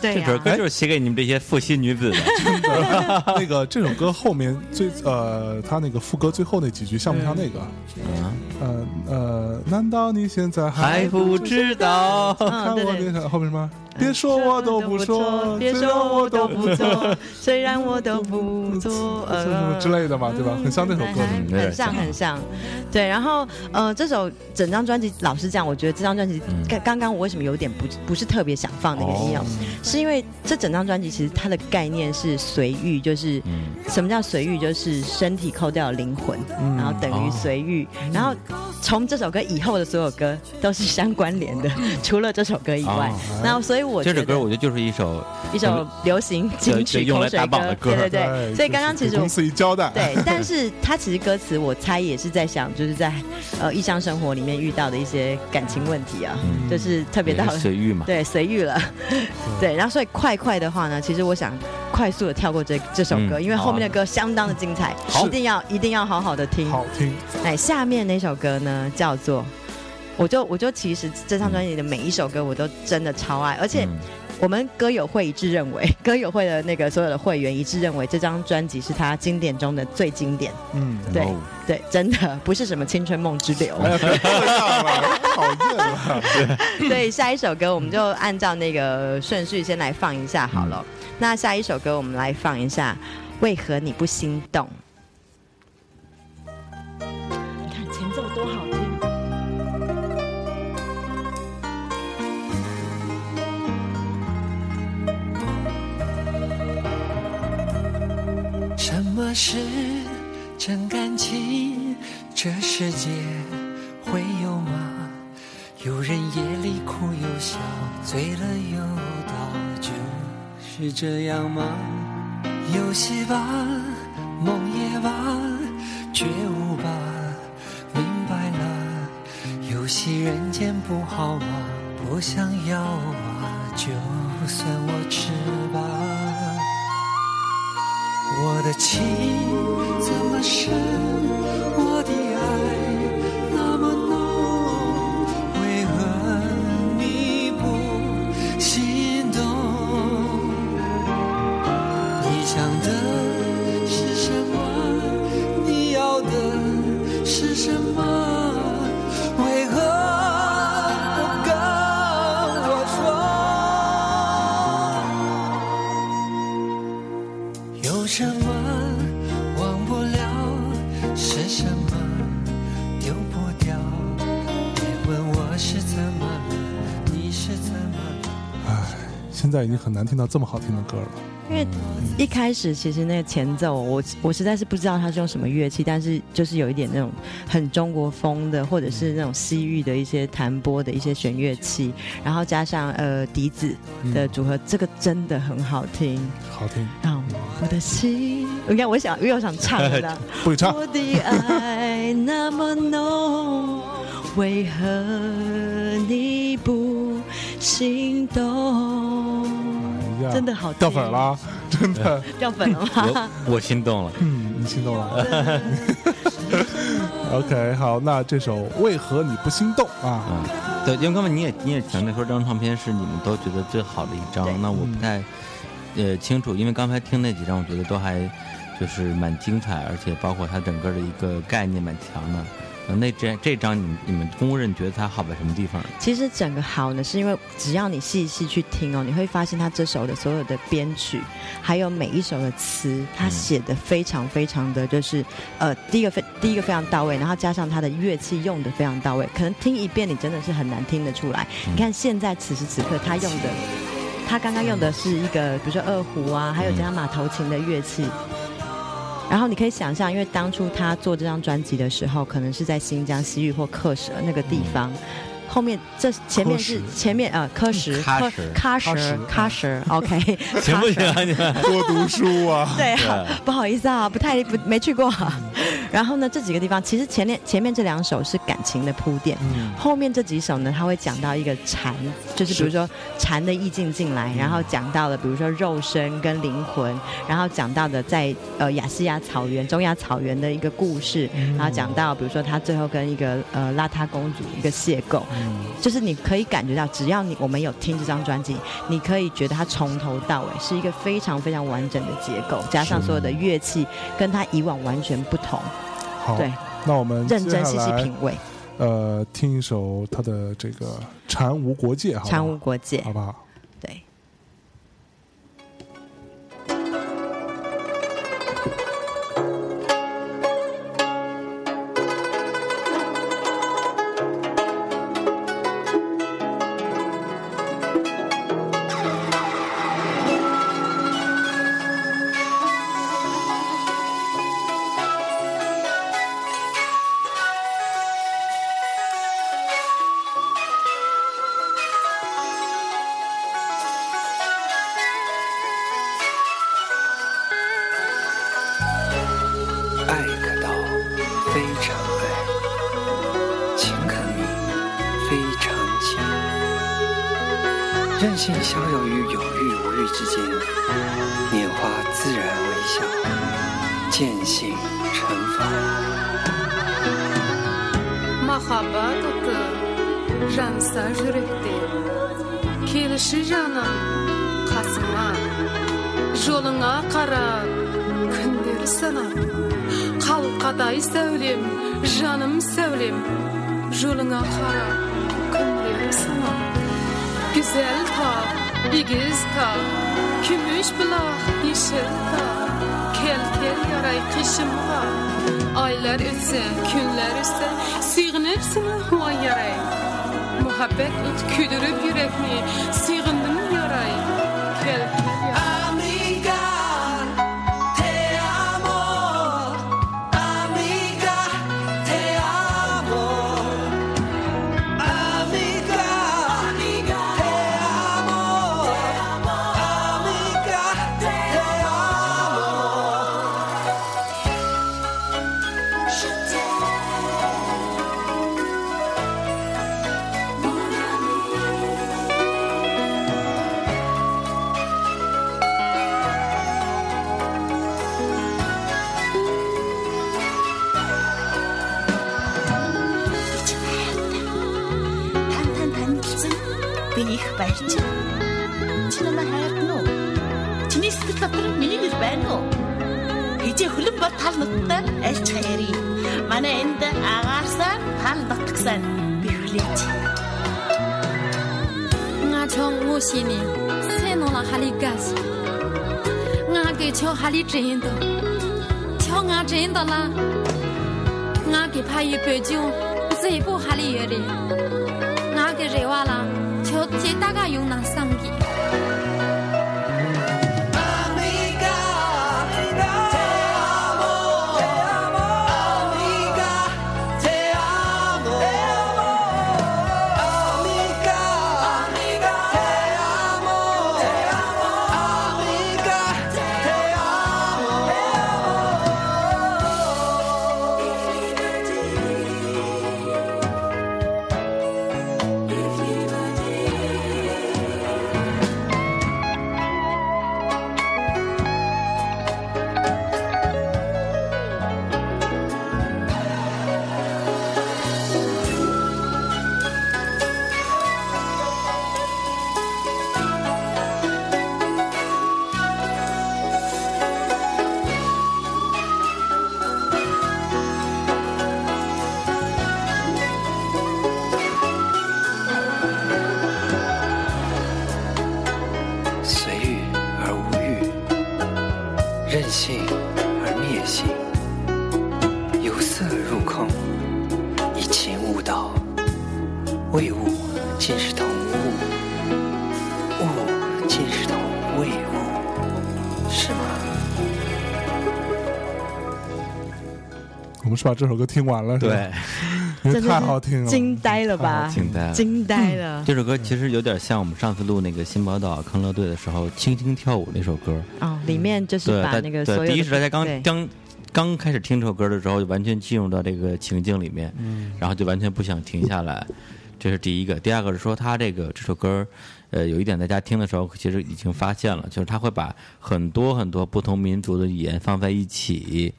这这首歌就是写给你们这些负心女子的。那个这首歌后面最呃，他那个副歌最后那几句像不像那个？嗯，呃呃，难道你现在还不知道？看我脸上后面什么？别说我都不说，别说我都都不做，虽然我都不做，什 么什么之类的嘛，对吧？很像那首歌。嗯很像像很像，对。然后呃，这首整张专辑，老实讲，我觉得这张专辑嗯刚刚刚我为什么有点不不是特别想放的原因哦，是因为这整张专辑其实它的概念是随遇，就是嗯。什么叫随遇，就是身体扣掉灵魂，然后等于哦随遇。然后从这首歌以后的所有歌都是相关联的，除了这首歌以外。哦。然后所以我觉得这首歌我觉得就是一首一首流行金曲用来口水打榜的歌。对对对。所以刚刚其实我给公司一交代，对，但是他其实歌词我猜也是在想，就是在呃异乡生活里面遇到的一些感情问题啊，嗯。就是特别到随遇嘛。对随遇了，对，然后所以快快的话呢，其实我想快速的跳过这这首歌，嗯因为后面的歌相当的精彩，好一定要一定要好好的听。好听。哎，下面那首歌呢叫做。我就我就其实这张专辑的每一首歌我都真的超爱，而且嗯我们歌友会一致认为，歌友会的那个所有的会员一致认为这张专辑是他经典中的最经典。嗯，对哦对，真的不是什么青春梦之流。哎呀，别这样了，讨厌了。所以下一首歌我们就按照那个顺序先来放一下好了。那下一首歌我们来放一下《为何你不心动》。你看前奏多好听。什么是真感情？这世界会有吗？有人夜里哭又笑，醉了又倒，就是这样吗？游戏吧，梦也罢，觉悟吧，明白了，游戏人间不好吗？不想要啊，就算我吃吧。我的情这么深，我在已经很难听到这么好听的歌了。因为一开始其实那个前奏，我我实在是不知道它是用什么乐器，但是就是有一点那种很中国风的，或者是那种西域的一些弹拨的一些弦乐器，然后加上呃笛子的组合，这个真的很好听。好听，啊、我的心，你看我想，因为我想唱了呢。不许唱。我的爱那么浓，为何你不心动？真的好掉粉了，真的。掉粉了吗？我我心动了。嗯，你心动了。OK，好，那这首《为何你不心动》啊，嗯，对，因为刚才你也你也强调说这张唱片是你们都觉得最好的一张，那我不太呃清楚，因为刚才听那几张，我觉得都还就是蛮精彩，而且包括它整个的一个概念蛮强的。呃那这这张你们你们公认觉得它好在什么地方？其实整个好呢，是因为只要你细细去听哦，你会发现他这首的所有的编曲，还有每一首的词，他写的非常非常的就是，呃，第一个非第一个非常到位，然后加上他的乐器用的非常到位，可能听一遍你真的是很难听得出来。你看现在此时此刻他用的他刚刚用的是一个，比如说二胡啊，还有加上马头琴的乐器。然后你可以想象，因为当初他做这张专辑的时候，可能是在新疆西域或克什那个地方。后面这前面是前面呃科什科什喀什喀什，OK，行不行啊你们？多读书啊，对啊，不好意思啊，不太不没去过、啊。然后呢，这几个地方其实前面前面这两首是感情的铺垫，嗯。后面这几首呢，他会讲到一个禅，就是比如说禅的意境进来，然后讲到了比如说肉身跟灵魂，然后讲到的在呃亚细亚草原、中亚草原的一个故事，然后讲到比如说他最后跟一个呃邋遢公主一个邂逅，就是你可以感觉到，只要你我们有听这张专辑，你可以觉得它从头到尾是一个非常非常完整的结构，加上所有的乐器跟它以往完全不同，好，对，那我们认真细细品味。呃，听一首他的这个《禅无国界》，好禅无国界好，不好？Qizəl tağ, bigiz tağ, kümüş bulaq, yeşil tağ, kel-kel yaray qışımğa. Aylar ötsə, günlər ötsə, sığınıb sınaq ah, yaray. Muhabbət öt küdürüb yürəkmi, sığınıb bir talnıttı el çıkayarıyım. Bana indi ağarsa talnıttıksan büyüleyç. Nga çok muşini, sen ona hali gaz. Nga ge çok hali zindu. Çok nga zindu la. Nga ge payi böcün, zibu hali yeri. Nga ge rewa la, çok ki daga yunnan sa. 未物尽是同物，物尽是同未物，是吗？我们是把这首歌听完了，对，因为太好听了，惊呆了吧？惊呆了！惊呆了！这首歌其实有点像我们上次录那个新宝岛康乐队的时候《轻轻跳舞》那首歌啊，里面就是把那个所……对，第一是大家刚刚刚开始听这首歌的时候，就完全进入到这个情境里面，嗯，然后就完全不想停下来。这是第一个，第二个是说他这个这首歌，呃，有一点大家听的时候其实已经发现了，就是他会把很多很多不同民族的语言放在一起，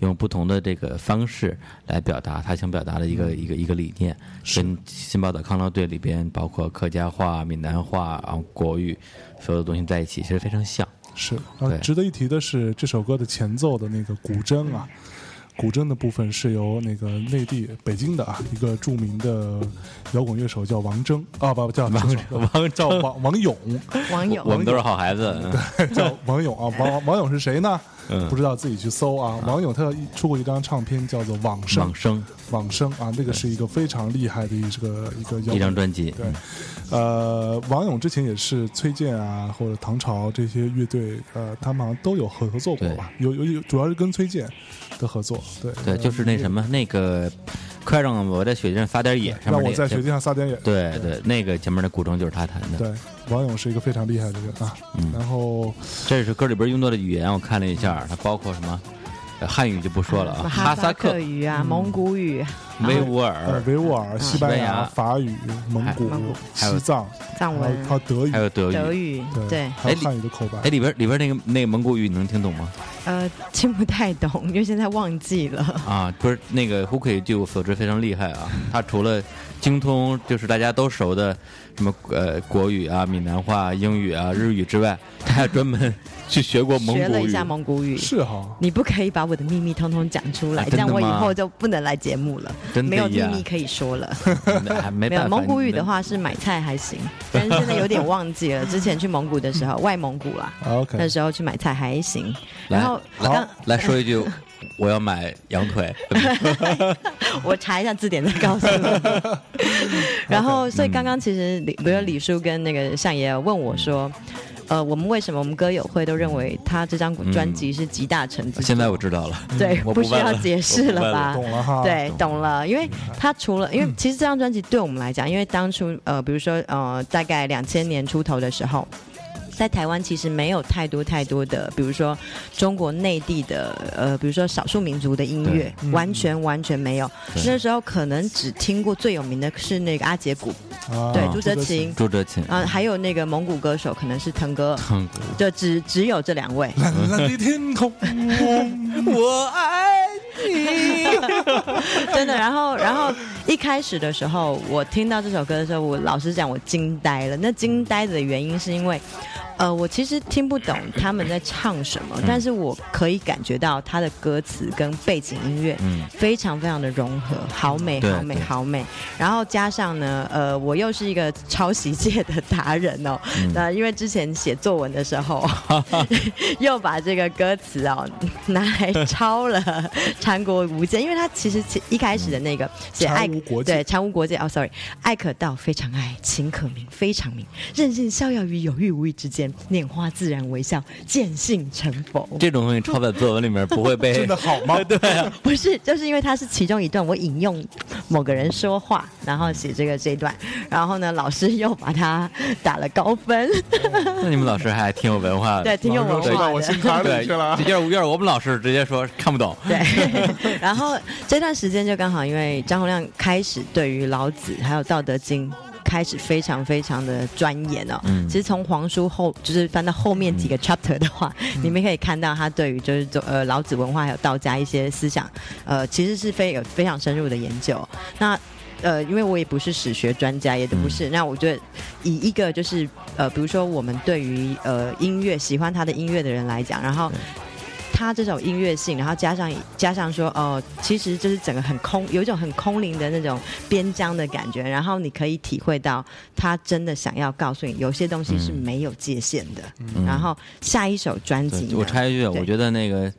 用不同的这个方式来表达他想表达的一个、一个一个理念，跟新宝岛康乐队里边包括客家话、闽南话，然后国语，所有的东西在一起，其实非常像。是，然后值得一提的是，这首歌的前奏的那个古筝啊，古筝的部分是由那个内地北京的啊一个著名的摇滚乐手叫王铮啊，不叫王王 叫王王勇，王勇。我们都是好孩子，对叫王勇。啊，王 王勇是谁呢？嗯。不知道自己去搜啊。王勇他出过一张唱片叫做《往生往》，生往生啊，那个是一个非常厉害的一个一个摇一张专辑，对，呃，王勇之前也是崔健啊，或者唐朝这些乐队，呃，他们好像都有合合作过吧？有有有，主要是跟崔健的合作。对对，就是那什么，那个，快让我在雪地上撒点野，让我在雪地上撒点野。对对，那个前面的古筝就是他弹的。对，王勇是一个非常厉害的人啊。嗯然后这是歌里边用到的语言，我看了一下，它包括什么？呃汉语就不说了啊，哈萨克、克语啊、蒙古语、维吾呃尔，维吾尔、西班牙、法语、蒙古、还有西藏，藏文、还有德语还，有德语。德语，对对，还有哎汉语的口白哎，。里边里边那个那个蒙古语你能听懂吗？呃，听不太懂，因为现在忘记了。啊，不是那个胡奎，据我所知非常厉害啊。他除了精通就是大家都熟的什么呃国语啊、闽南话、英语啊、日语之外，他还专门去学过蒙古语学了一。下蒙古语。是哈，你不可以把我的秘密通通讲出来，啊这样我以后就不能来节目了，真的没有秘密可以说了。还 没没有。蒙古语的，话是买菜还行，但是现在有点忘记了。之前去蒙古的时候，外蒙古啦，那 OK，时候去买菜还行。然后好刚来说一句，我要买羊腿。我查一下字典再告诉你。然后，所以刚刚其实李，比如李叔跟那个相爷问我说。呃，我们为什么我们歌友会都认为他这张专辑是集大成之作？现在我知道了，对，不需要解释了吧？懂了哈。对，懂了，因为他除了，因为其实这张专辑对我们来讲，因为当初呃，比如说呃，大概两千年出头的时候。在台湾其实没有太多太多的，比如说中国内地的，呃，比如说少数民族的音乐，完全完全没有。那时候可能只听过最有名的是那个阿杰鼓，啊对，朱哲琴，朱哲琴，啊，还有那个蒙古歌手可能是腾格尔，唱歌就只只有这两位。蓝蓝的天空，我爱你。真的。然后，然后一开始的时候，我听到这首歌的时候，我老实讲，我惊呆了。那惊呆的原因是因为，呃，我其实听不懂他们在唱什么，但是我可以感觉到他的歌词跟背景音乐嗯非常非常的融合，好美，好美，好美。然后加上呢，呃，我又是一个抄袭界的达人哦。嗯那、因为之前写作文的时候，又把这个歌词哦拿来 抄了《禅国无间》，因为他其实其一开始的那个写爱无国界对禅无国界哦，sorry，爱可道非常爱，情可明非常明，任性逍遥于有意无意之间，拈花自然微笑，见性成佛。这种东西抄在作文里面不会被 真的好吗？对啊，不是，就是因为它是其中一段，我引用某个人说话，然后写这个这一段，然后呢，老师又把它打了高分，那你们老师还挺有文化的。对，挺有文化的。我心坎对，里去了。要是要是我们老师直接说看不懂，对，然后这段时间就刚好因为张洪亮开始对于老子还有《道德经》。开始非常非常的钻研哦，嗯其实从黄书后就是翻到后面几个 chapter 的话，你们可以看到他对于就是呃老子文化还有道家一些思想，呃其实是非有非常深入的研究。那呃，因为我也不是史学专家，也都不是。那我觉得以一个就是呃，比如说我们对于呃音乐喜欢他的音乐的人来讲，然后。他这种音乐性，然后加上加上说，哦，其实就是整个很空，有一种很空灵的那种边疆的感觉，然后你可以体会到他真的想要告诉你，有些东西是没有界限的。然后下一首专辑我插一句，我觉得那个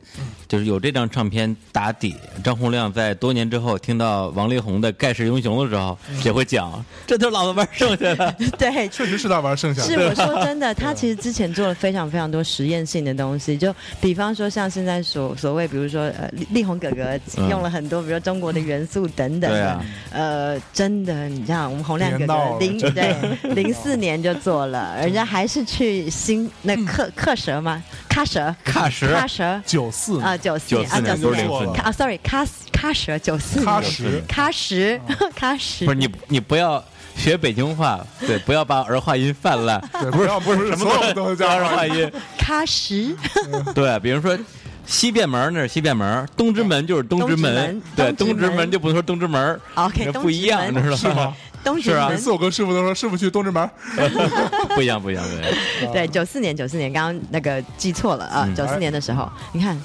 就是有这张唱片打底，张洪亮在多年之后听到王力宏的《盖世英雄》的时候，也会讲，这都是老子玩剩下的。对，确实是他玩剩下的是。我说真的，他其实之前做了非常非常多实验性的东西，就比方说像现在所所谓，比如说呃，力力宏哥哥嗯用了很多，比如说中国的元素等等的，对啊。呃，真的，你像我们洪亮哥哥零对 零四年就做了，人家还是去新那克克蛇吗？喀蛇？喀什喀蛇？九四啊，九四94啊，九四年。不是04年。啊，sorry，喀喀蛇九四年。喀什喀什喀什不是你，你不要学北京话，对，不要把儿化音泛滥，对不是不是什么所有都是这叫儿化音。喀什。对，比如说西便门那是西便门，东直门就是东直门。东直门，对，东直门就不能说东直门 OK，那不一样，你知道吗？是啊。东直门。每次我跟师傅都说，师傅去东直门，不一样，不一样，对。对，九四年，九四年，刚刚那个记错了啊嗯，九四年的时候，你看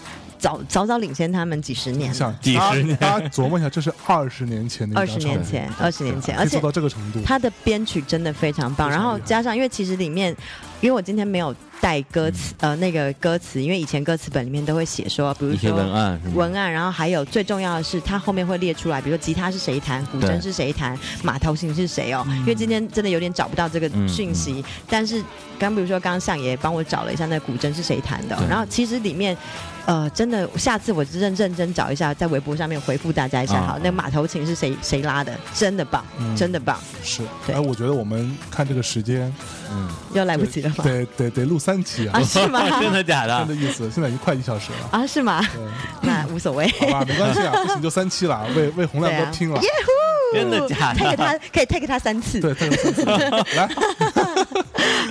早早早领先他们几十年。像，几十年。大家琢磨一下，这是二十年前的二十年前，二十年前，而且做到这个程度。他的编曲真的非常棒，然后加上因为其实里面，因为我今天没有带歌词，呃，那个歌词，因为以前歌词本里面都会写说，比如一些说文案？文案，然后还有最重要的是，它后面会列出来，比如说吉他是谁弹，古筝是谁弹，马头琴是谁哦。因为今天真的有点找不到这个嗯讯息，但是刚比如说刚刚相爷帮我找了一下那古筝是谁弹的哦、然后其实里面。呃，真的，下次我认认真找一下，在微博上面回复大家一下。啊好，那马头琴是谁谁拉的？真的棒，嗯真的棒，是，对哎，我觉得我们看这个时间，嗯，又来不及了吧？得得得录三期啊啊，，是吗？真的假的？真的意思，现在已经快一小时了。啊，是吗？对，那无所谓。好吧，没关系啊，不行就三期了，为为洪亮哥拼了。耶呼！真的假的 take 他可以 take 他三次。对，这个三次来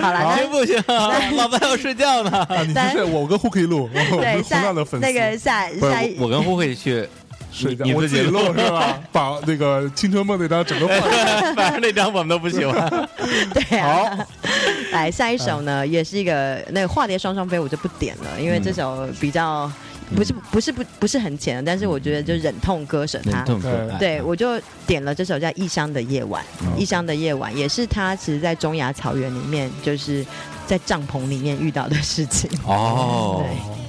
好了，那行不行啊？老板要睡觉呢。啊，你不睡我跟胡可以录，我对是洪亮的下粉丝。那个下下一我，我跟胡可以去睡觉，你我自己自己录录是吧？把那个青春梦那张整个放上。反正那张我们都不喜欢。对啊。好，来下一首呢，也是一个那个化蝶双双飞，我就不点了，因为这首比较不是不是不不是很浅，但是我觉得就忍痛割舍它忍。痛割爱对，我就点了这首叫《异乡的夜晚》，嗯异乡的夜晚》也是他其实在中亚草原里面，就是在帐篷里面遇到的事情。哦，对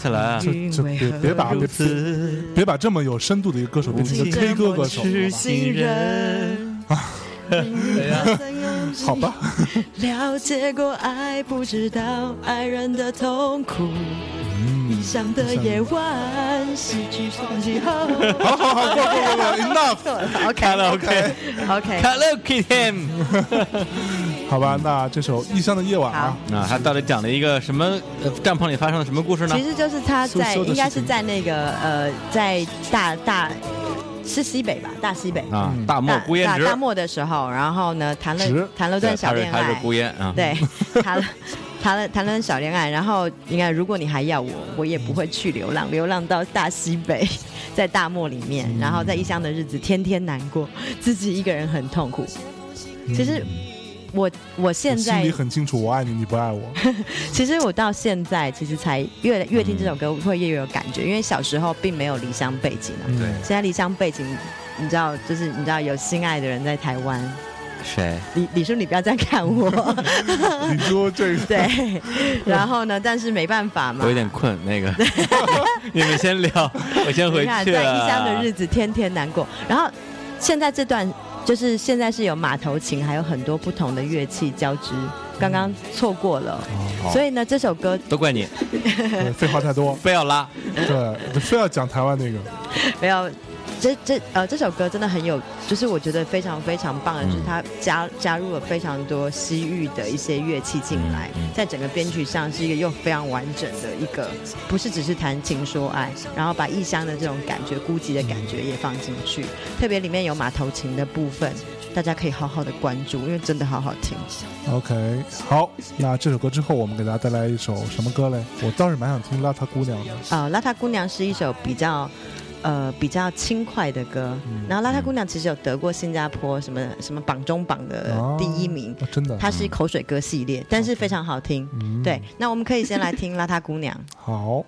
起来啊！就就别别把别别别把这么有深度的一个歌手变成一个 K 歌歌手，新人。好吧？了解过爱，不知道爱人的痛苦。异乡的夜晚，失去双击后。好好好，过过过过，enough。OK OK OK，Hello Kitty，好吧，那这首《异乡的夜晚》啊，那，他到底讲了一个什么呃帐篷里发生了什么故事呢？其？实就是他在，应该是在那个呃，在大大是西北吧，大西北。啊，嗯。大漠大孤烟直，大大漠的时候，然后呢谈了谈了段小恋他是他是爱，孤烟。啊，对，谈了 谈了谈了段小恋爱，然后应该如果你还要我，我也不会去流浪，流浪到大西北，在大漠里面，嗯。然后在异乡的日子天天难过，自己一个人很痛苦。其实我我现我心在里很清楚，我爱你，你不爱我。其实我到现在其实才越越听这首歌会越有感觉，因为小时候并没有离乡背景啊。嗯对现在离乡背景，你知道，就是你知道有心爱的人在台湾。谁？李李叔，你不要这样看我。你说这个，对，然后呢？但是没办法嘛我有。点困，那个 你们先聊，我先回去在异乡的。日子，天天难过。然后现在这段就是现在是有马头琴，还有很多不同的乐器交织，刚刚错过了。哦所以呢，这首歌都怪你，废话太多，非要拉。对，非要讲台湾那个，没有。这这呃这首歌真的很有，就是我觉得非常非常棒的，就是它加加入了非常多西域的一些乐器进来，在整个编曲上是一个又非常完整的一个，不是只是谈情说爱，然后把异乡的这种感觉、孤寂的感觉也放进去，特别里面有马头琴的部分，大家可以好好的关注，因为真的好好听。OK，好，那这首歌之后，我们给大家带来一首什么歌嘞？我倒是蛮想听《邋遢姑娘》的。呃，《邋遢姑娘》是一首比较。呃，比较轻快的歌，然后《邋遢姑娘》其实有得过新加坡什么什么榜中榜的哦第一名，哦真的，它是口水歌系列，但是非常好听。嗯。对，那我们可以先来听《邋遢姑娘》。好，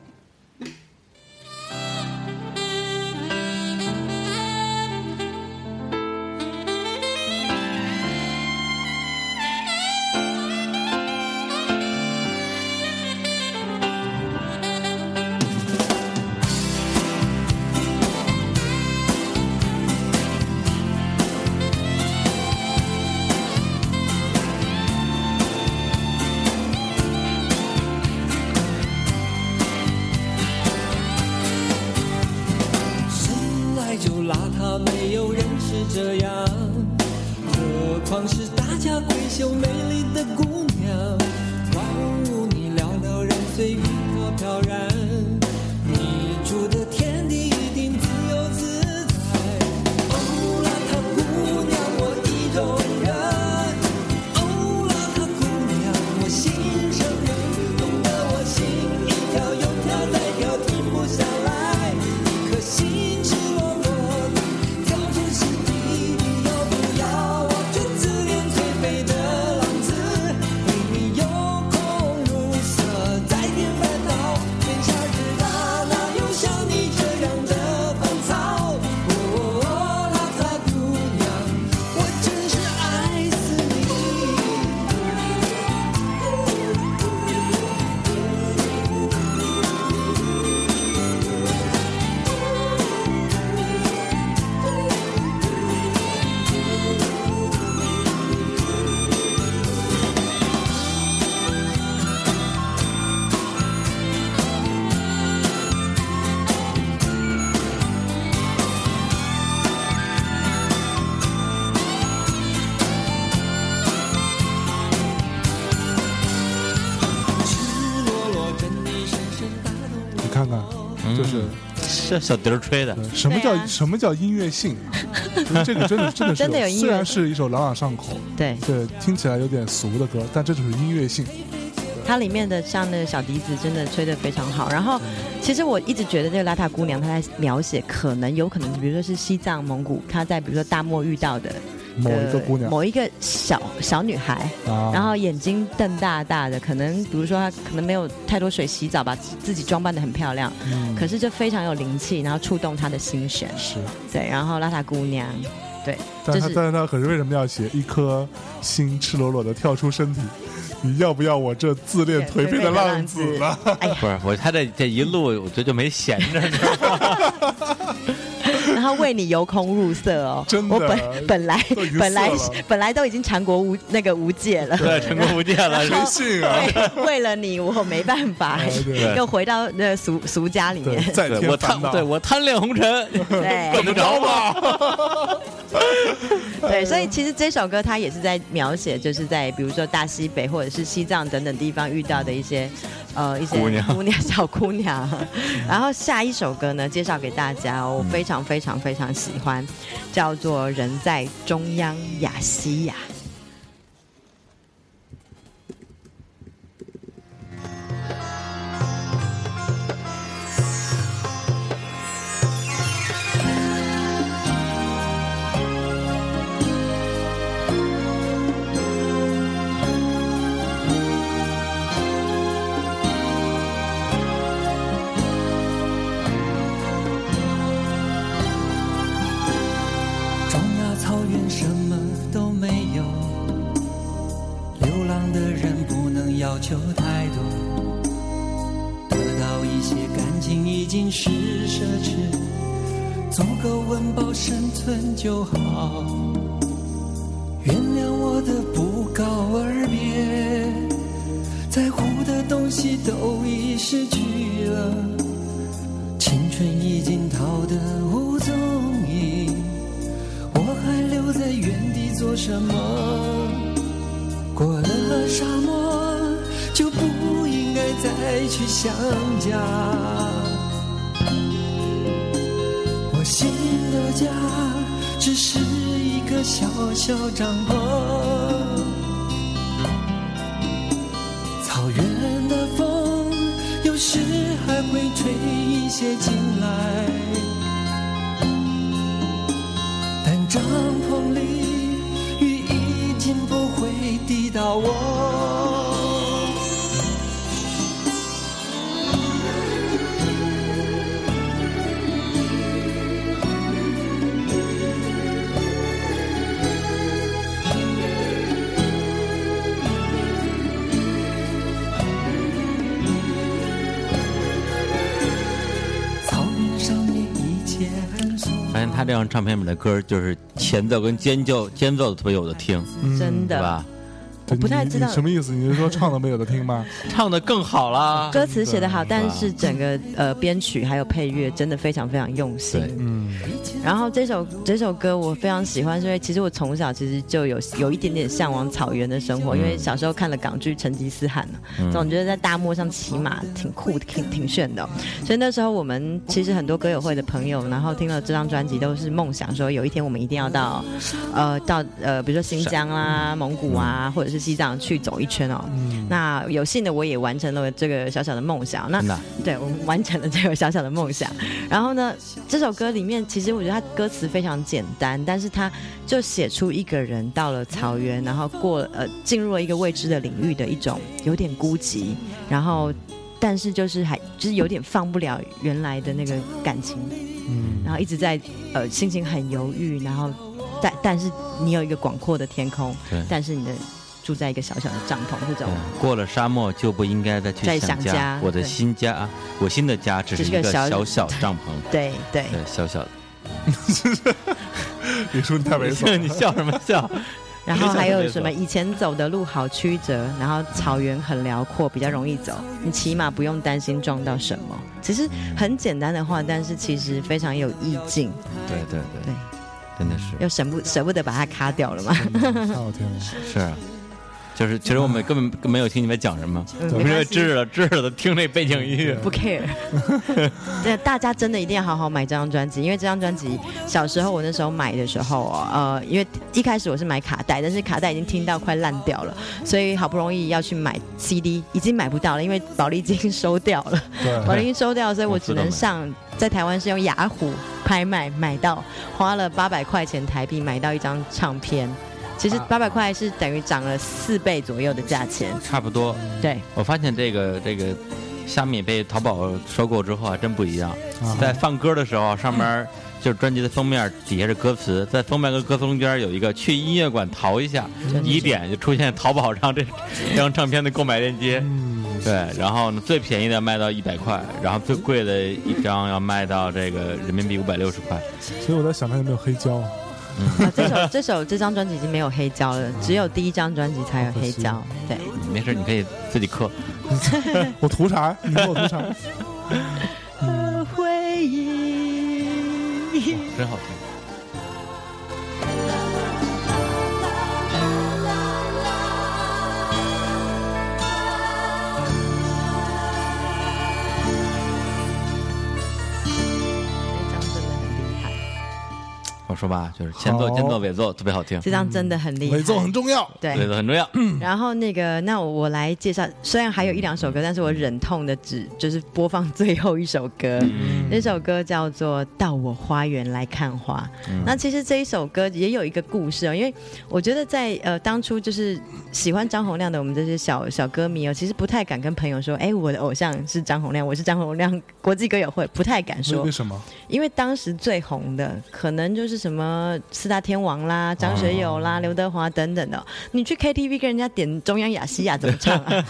这小笛儿吹的，呃什么叫啊什么叫音乐性啊？就是这个真的真的是 真的有音乐虽然是一首朗朗上口，对，对，听起来有点俗的歌，但这就是音乐性。它里面的像那个小笛子真的吹得非常好。然后，其实我一直觉得这个邋遢姑娘她在描写可能有可能，比如说是西藏、蒙古，她在比如说大漠遇到的某一个姑娘某一个小小女孩，啊，然后眼睛瞪大大的，可能比如说她可能没有太多水洗澡，把自自己装扮的很漂亮，嗯可是就非常有灵气，然后触动她的心弦。是，对，然后邋遢姑娘，对，但是但是他可是为什么要写一颗心赤裸裸的跳出身体？你要不要我这自恋颓废的浪子呢？哎呀，不是我，他这这一路我觉得就没闲着，你知道吗？然后为你由空入色哦，真的我本本来本来本来都已经尝国无那个无界了。对，成功无界了，谁信啊？为了你，我没办法 又回到那俗俗家里，面。再对我贪对我贪恋红尘，对怎么着吧？对，所以其实这首歌它也是在描写，就是在比如说大西北或者是西藏等等地方遇到的一些呃一些姑娘姑娘小姑娘。然后下一首歌呢，介绍给大家哦，我非常非常非常喜欢，叫做《人在中央雅西亚》。就好。这张唱片里的歌，就是前奏跟间奏间奏特别有的听，真的。对吧？我不太知道 什么意思？你是说唱的没有的听吗？唱的更好啦。歌词写得好，但是整个呃编曲还有配乐真的非常非常用心。然后这首这首歌我非常喜欢，是因为其实我从小其实就有有一点点向往草原的生活，因为小时候看了港剧《成吉思汗》嗯总觉得在大漠上骑马挺酷的，挺挺炫的哦、所以那时候我们其实很多歌友会的朋友，然后听了这张专辑都是梦想说有一天我们一定要到呃到呃比如说新疆啦、蒙古啊，或者是西藏去走一圈哦。那有幸的我也完成了这个小小的梦想。那对我们完成了这个小小的梦想。然后呢，这首歌里面其实我觉得它歌词非常简单，但是它就写出一个人到了草原，然后过呃进入了一个未知的领域的一种有点孤寂，然后但是就是还就是有点放不了原来的那个感情，嗯，然后一直在呃心情很犹豫，然后但但是你有一个广阔的天空对，但是你的住在一个小小的帐篷这种对，过了沙漠就不应该再去再想想家我的新家，我新的家只是一个小小小帐篷，对对。对，小小的。李叔你太猥琐了，你笑什么笑？然后还有什么？以前走的路好曲折，然后草原很辽阔，比较容易走。你起码不用担心撞到什么。其实很简单的话，但是其实非常有意境，对对对对，真的是又舍不舍不得把它卡掉了嘛。太好听了。是啊，就是其实我们根本没有听你们讲什么，嗯我们因为没关系知了知了的听那背景音乐，不 care。对，大家真的一定要好好买这张专辑，因为这张专辑小时候我那时候买的时候哦，呃，因为一开始我是买卡带，但是卡带已经听到快烂掉了，所以好不容易要去买 CD，已经买不到了，因为宝丽金收掉了。宝对，丽金收掉，所以我只能上在台湾是用雅虎拍卖买到，花了八百块钱台币买到一张唱片。其实啊八百块是等于涨了四倍左右的价钱，差不多。对，我发现这个这个虾米被淘宝收购之后啊，真不一样。啊在放歌的时候，上面就是专辑的封面，底下是歌词，在封面跟歌词中间有一个去音乐馆淘一下，一点就出现淘宝上这 这张唱片的购买链接。嗯，对，然后呢，最便宜的卖到一百块，然后最贵的一张要卖到这个人民币五百六十块。所以我在想它有没有黑胶啊？啊，这首这首这张专辑已经没有黑胶了，只有第一张专辑才有黑胶。对，没事，你可以自己刻。我图啥？你说我图啥？回 忆。真好听。我说吧，就是前奏、好间奏、尾奏特别好听，这张真的很厉害。尾奏很重要。对尾奏很重要。然后那个，那我我来介绍，虽然还有一两首歌，但是我忍痛的只就是播放最后一首歌。嗯那首歌叫做《到我花园来看花》。那其实这一首歌也有一个故事哦，因为我觉得在呃当初就是喜欢张洪亮的我们这些小小歌迷哦，其实不太敢跟朋友说，哎，我的偶像是张洪亮，我是张洪亮国际歌友会，不太敢说为为，什么？因为当时最红的可能就是什么四大天王啦、张学友啦、刘德华等等的。你去 KTV 跟人家点中央雅西亚怎么唱啊？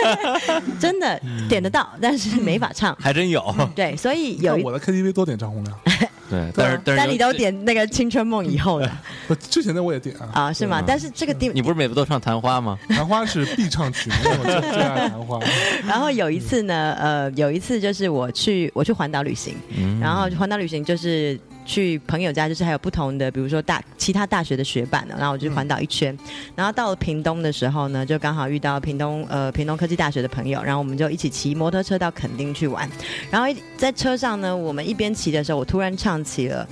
真的点得到，但是没法唱。还真有。对，所以有我的 KTV 多点张洪量，对，但是但是但你都点那个《青春梦》以后的 不之前的我也点啊。啊，是吗？但是这个地你不是每次都唱《昙花》吗？昙花是必唱曲目，我最最爱昙花。然后有一次呢，呃，有一次就是我去我去环岛旅行，然后环岛旅行就是去朋友家，就是还有不同的，比如说大其他大学的学伴呢，然后我就环岛一圈，然后到了屏东的时候呢，就刚好遇到屏东呃屏东科技大学的朋友，然后我们就一起骑摩托车到垦丁去玩，然后一在车上呢，我们一边骑的时候，我突然唱起了。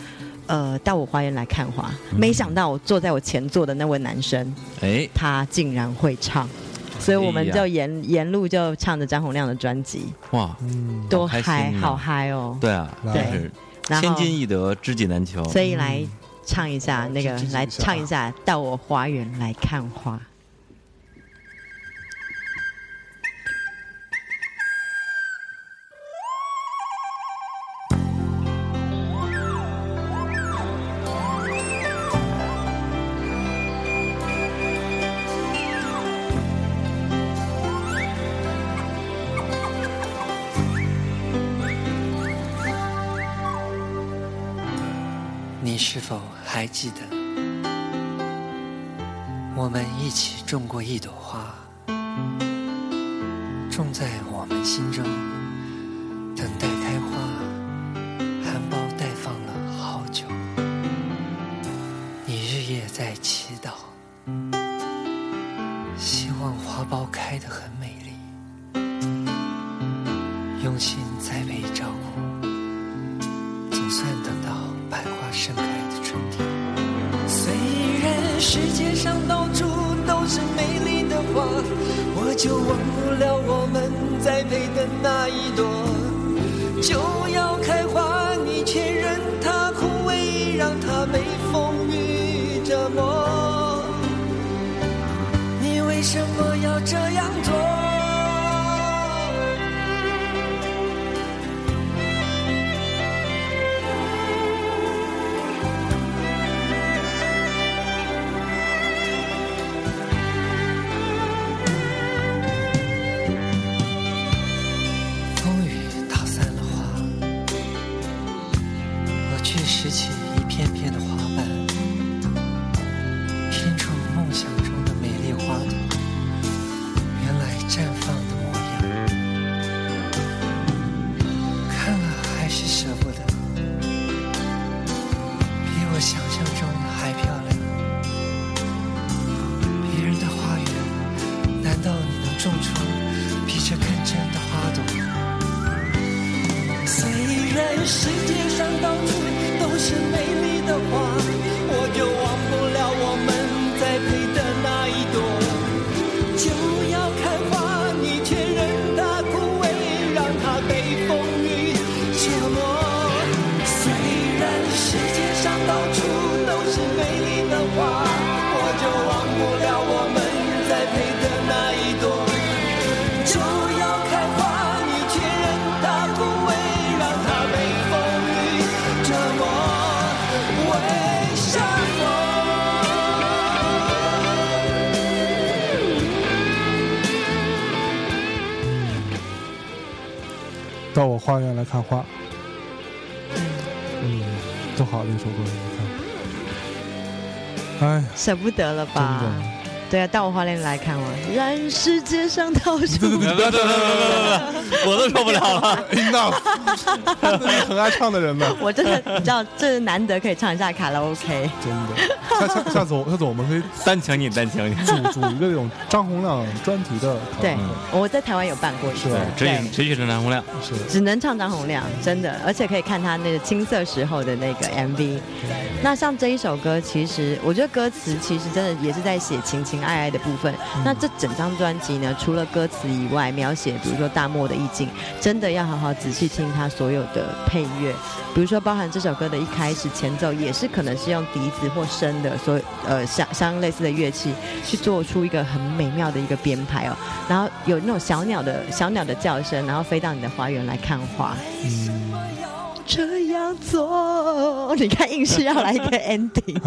呃，到我花园来看花，没想到我坐在我前座的那位男生，哎，他竟然会唱，所以我们就沿沿路就唱着张洪亮的专辑，哇，嗯，多嗨，啊好嗨哦！对啊，对然后千金易得，知己难求。所以来唱一下那个来唱一下《到我花园来看花》。记得，我们一起种过一朵花，种在我们心中，为什么要这样舍不得了吧？的，对啊，到我花莲来看我，让世界上到处别别别别别别别，我都受不了了。是很爱唱的人们，我真的，你知道，这是难得可以唱一下卡拉 OK。真的。下下下次我下次我们可以 单请你，单请你。组组一个这种张洪亮专题的 对，我在台湾有办过一次是吧，只对许只许是张洪亮。是只能唱张洪亮，真的，而且可以看他那个青涩时候的那个 MV。那像这一首歌，其实我觉得歌词其实真的也是在写情情爱爱的部分。那这整张专辑呢，除了歌词以外，描写比如说大漠的意境，真的要好好仔细听他所有的配乐。比如说，包含这首歌的一开始前奏，也是可能是用笛子或笙的所呃相相类似的乐器去做出一个很美妙的一个编排哦。然后有那种小鸟的小鸟的叫声，然后飞到你的花园来看花。这样做，你看硬是要来一个 ending，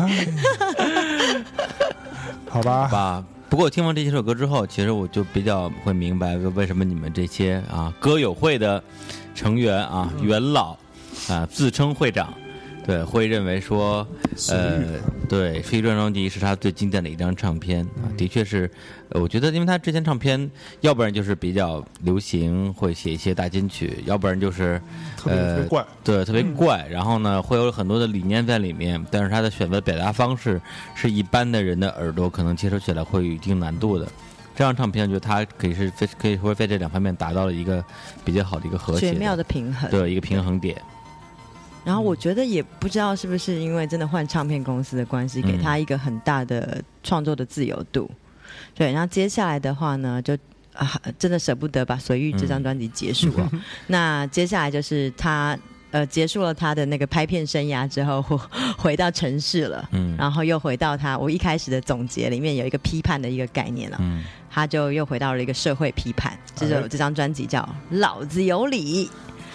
好吧，吧。不过我听完这几首歌之后，其实我就比较会明白为什么你们这些啊歌友会的成员啊元老啊自称会长，对，会认为说，呃，对，《飞专专辑》是他最经典的一张唱片啊，的确是，呃我觉得因为他之前唱片，要不然就是比较流行，会写一些大金曲，要不然就是呃怪。对，特别怪。然后呢，会有很多的理念在里面，但是他的选择表达方式是一般的人的耳朵可能接收起来会有一定难度的。这张唱片，我觉得它可以是非可以说在这两方面达到了一个比较好的一个和谐绝妙的平衡。对一个平衡点。然后我觉得也不知道是不是因为真的换唱片公司的关系，嗯给他一个很大的创作的自由度。对，然后接下来的话呢，就啊，真的舍不得把《随遇》这张专辑结束哦。那接下来就是他呃结束了他的那个拍片生涯之后，回回到城市了。嗯然后又回到他我一开始的总结里面有一个批判的一个概念了，嗯，他就又回到了一个社会批判。这首哎这张专辑叫《老子有理》，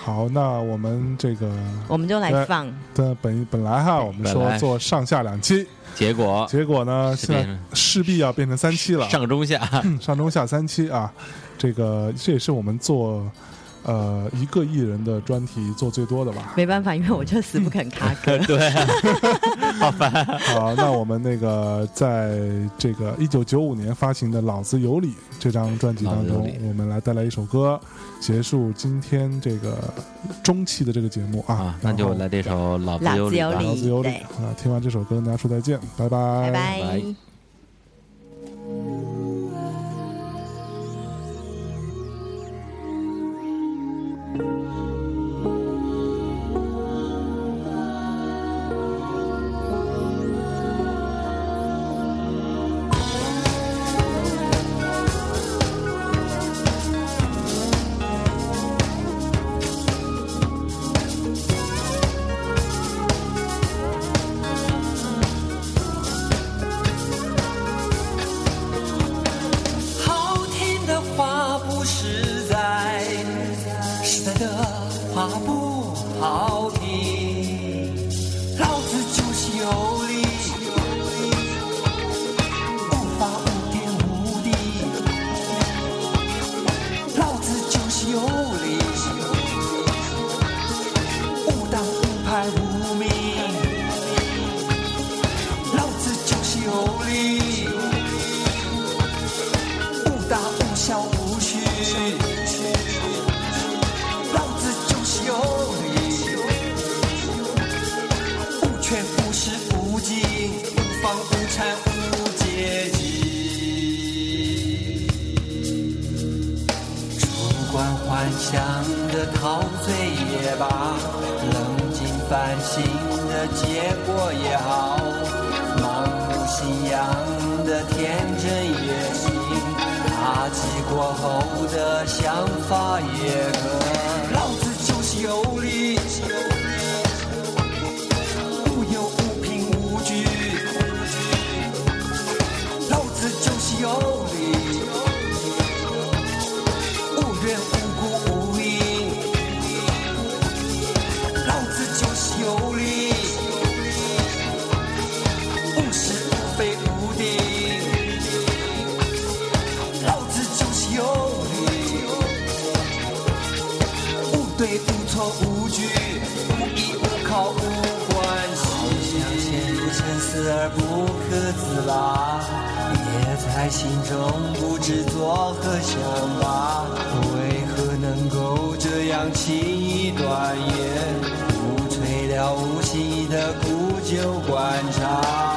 好，那我们这个我们就来放。的本本来哈，我们说做上下两期，结果结果呢，现在是势必要变成三期了，上中下，上中下三期啊，这个这也是我们做呃一个艺人的专题做最多的吧。没办法，因为我就死不肯卡歌。对，好烦。好，那我们那个在这个一九九五年发行的《老子有理》这张专辑当中我们来带来一首歌，结束今天这个中期的这个节目啊。啊，那就来这首《老子有理》老子有理啊！听完这首歌，跟大家说再见，拜拜，拜拜。结果也好，盲目信仰的天真也行，打击过后的想法也可。老子就是有理，无有无凭无据。老子就是有而不可自拔。也在心中不知作何想法，为何能够这样轻易断言？不吹了无心的苦酒观察。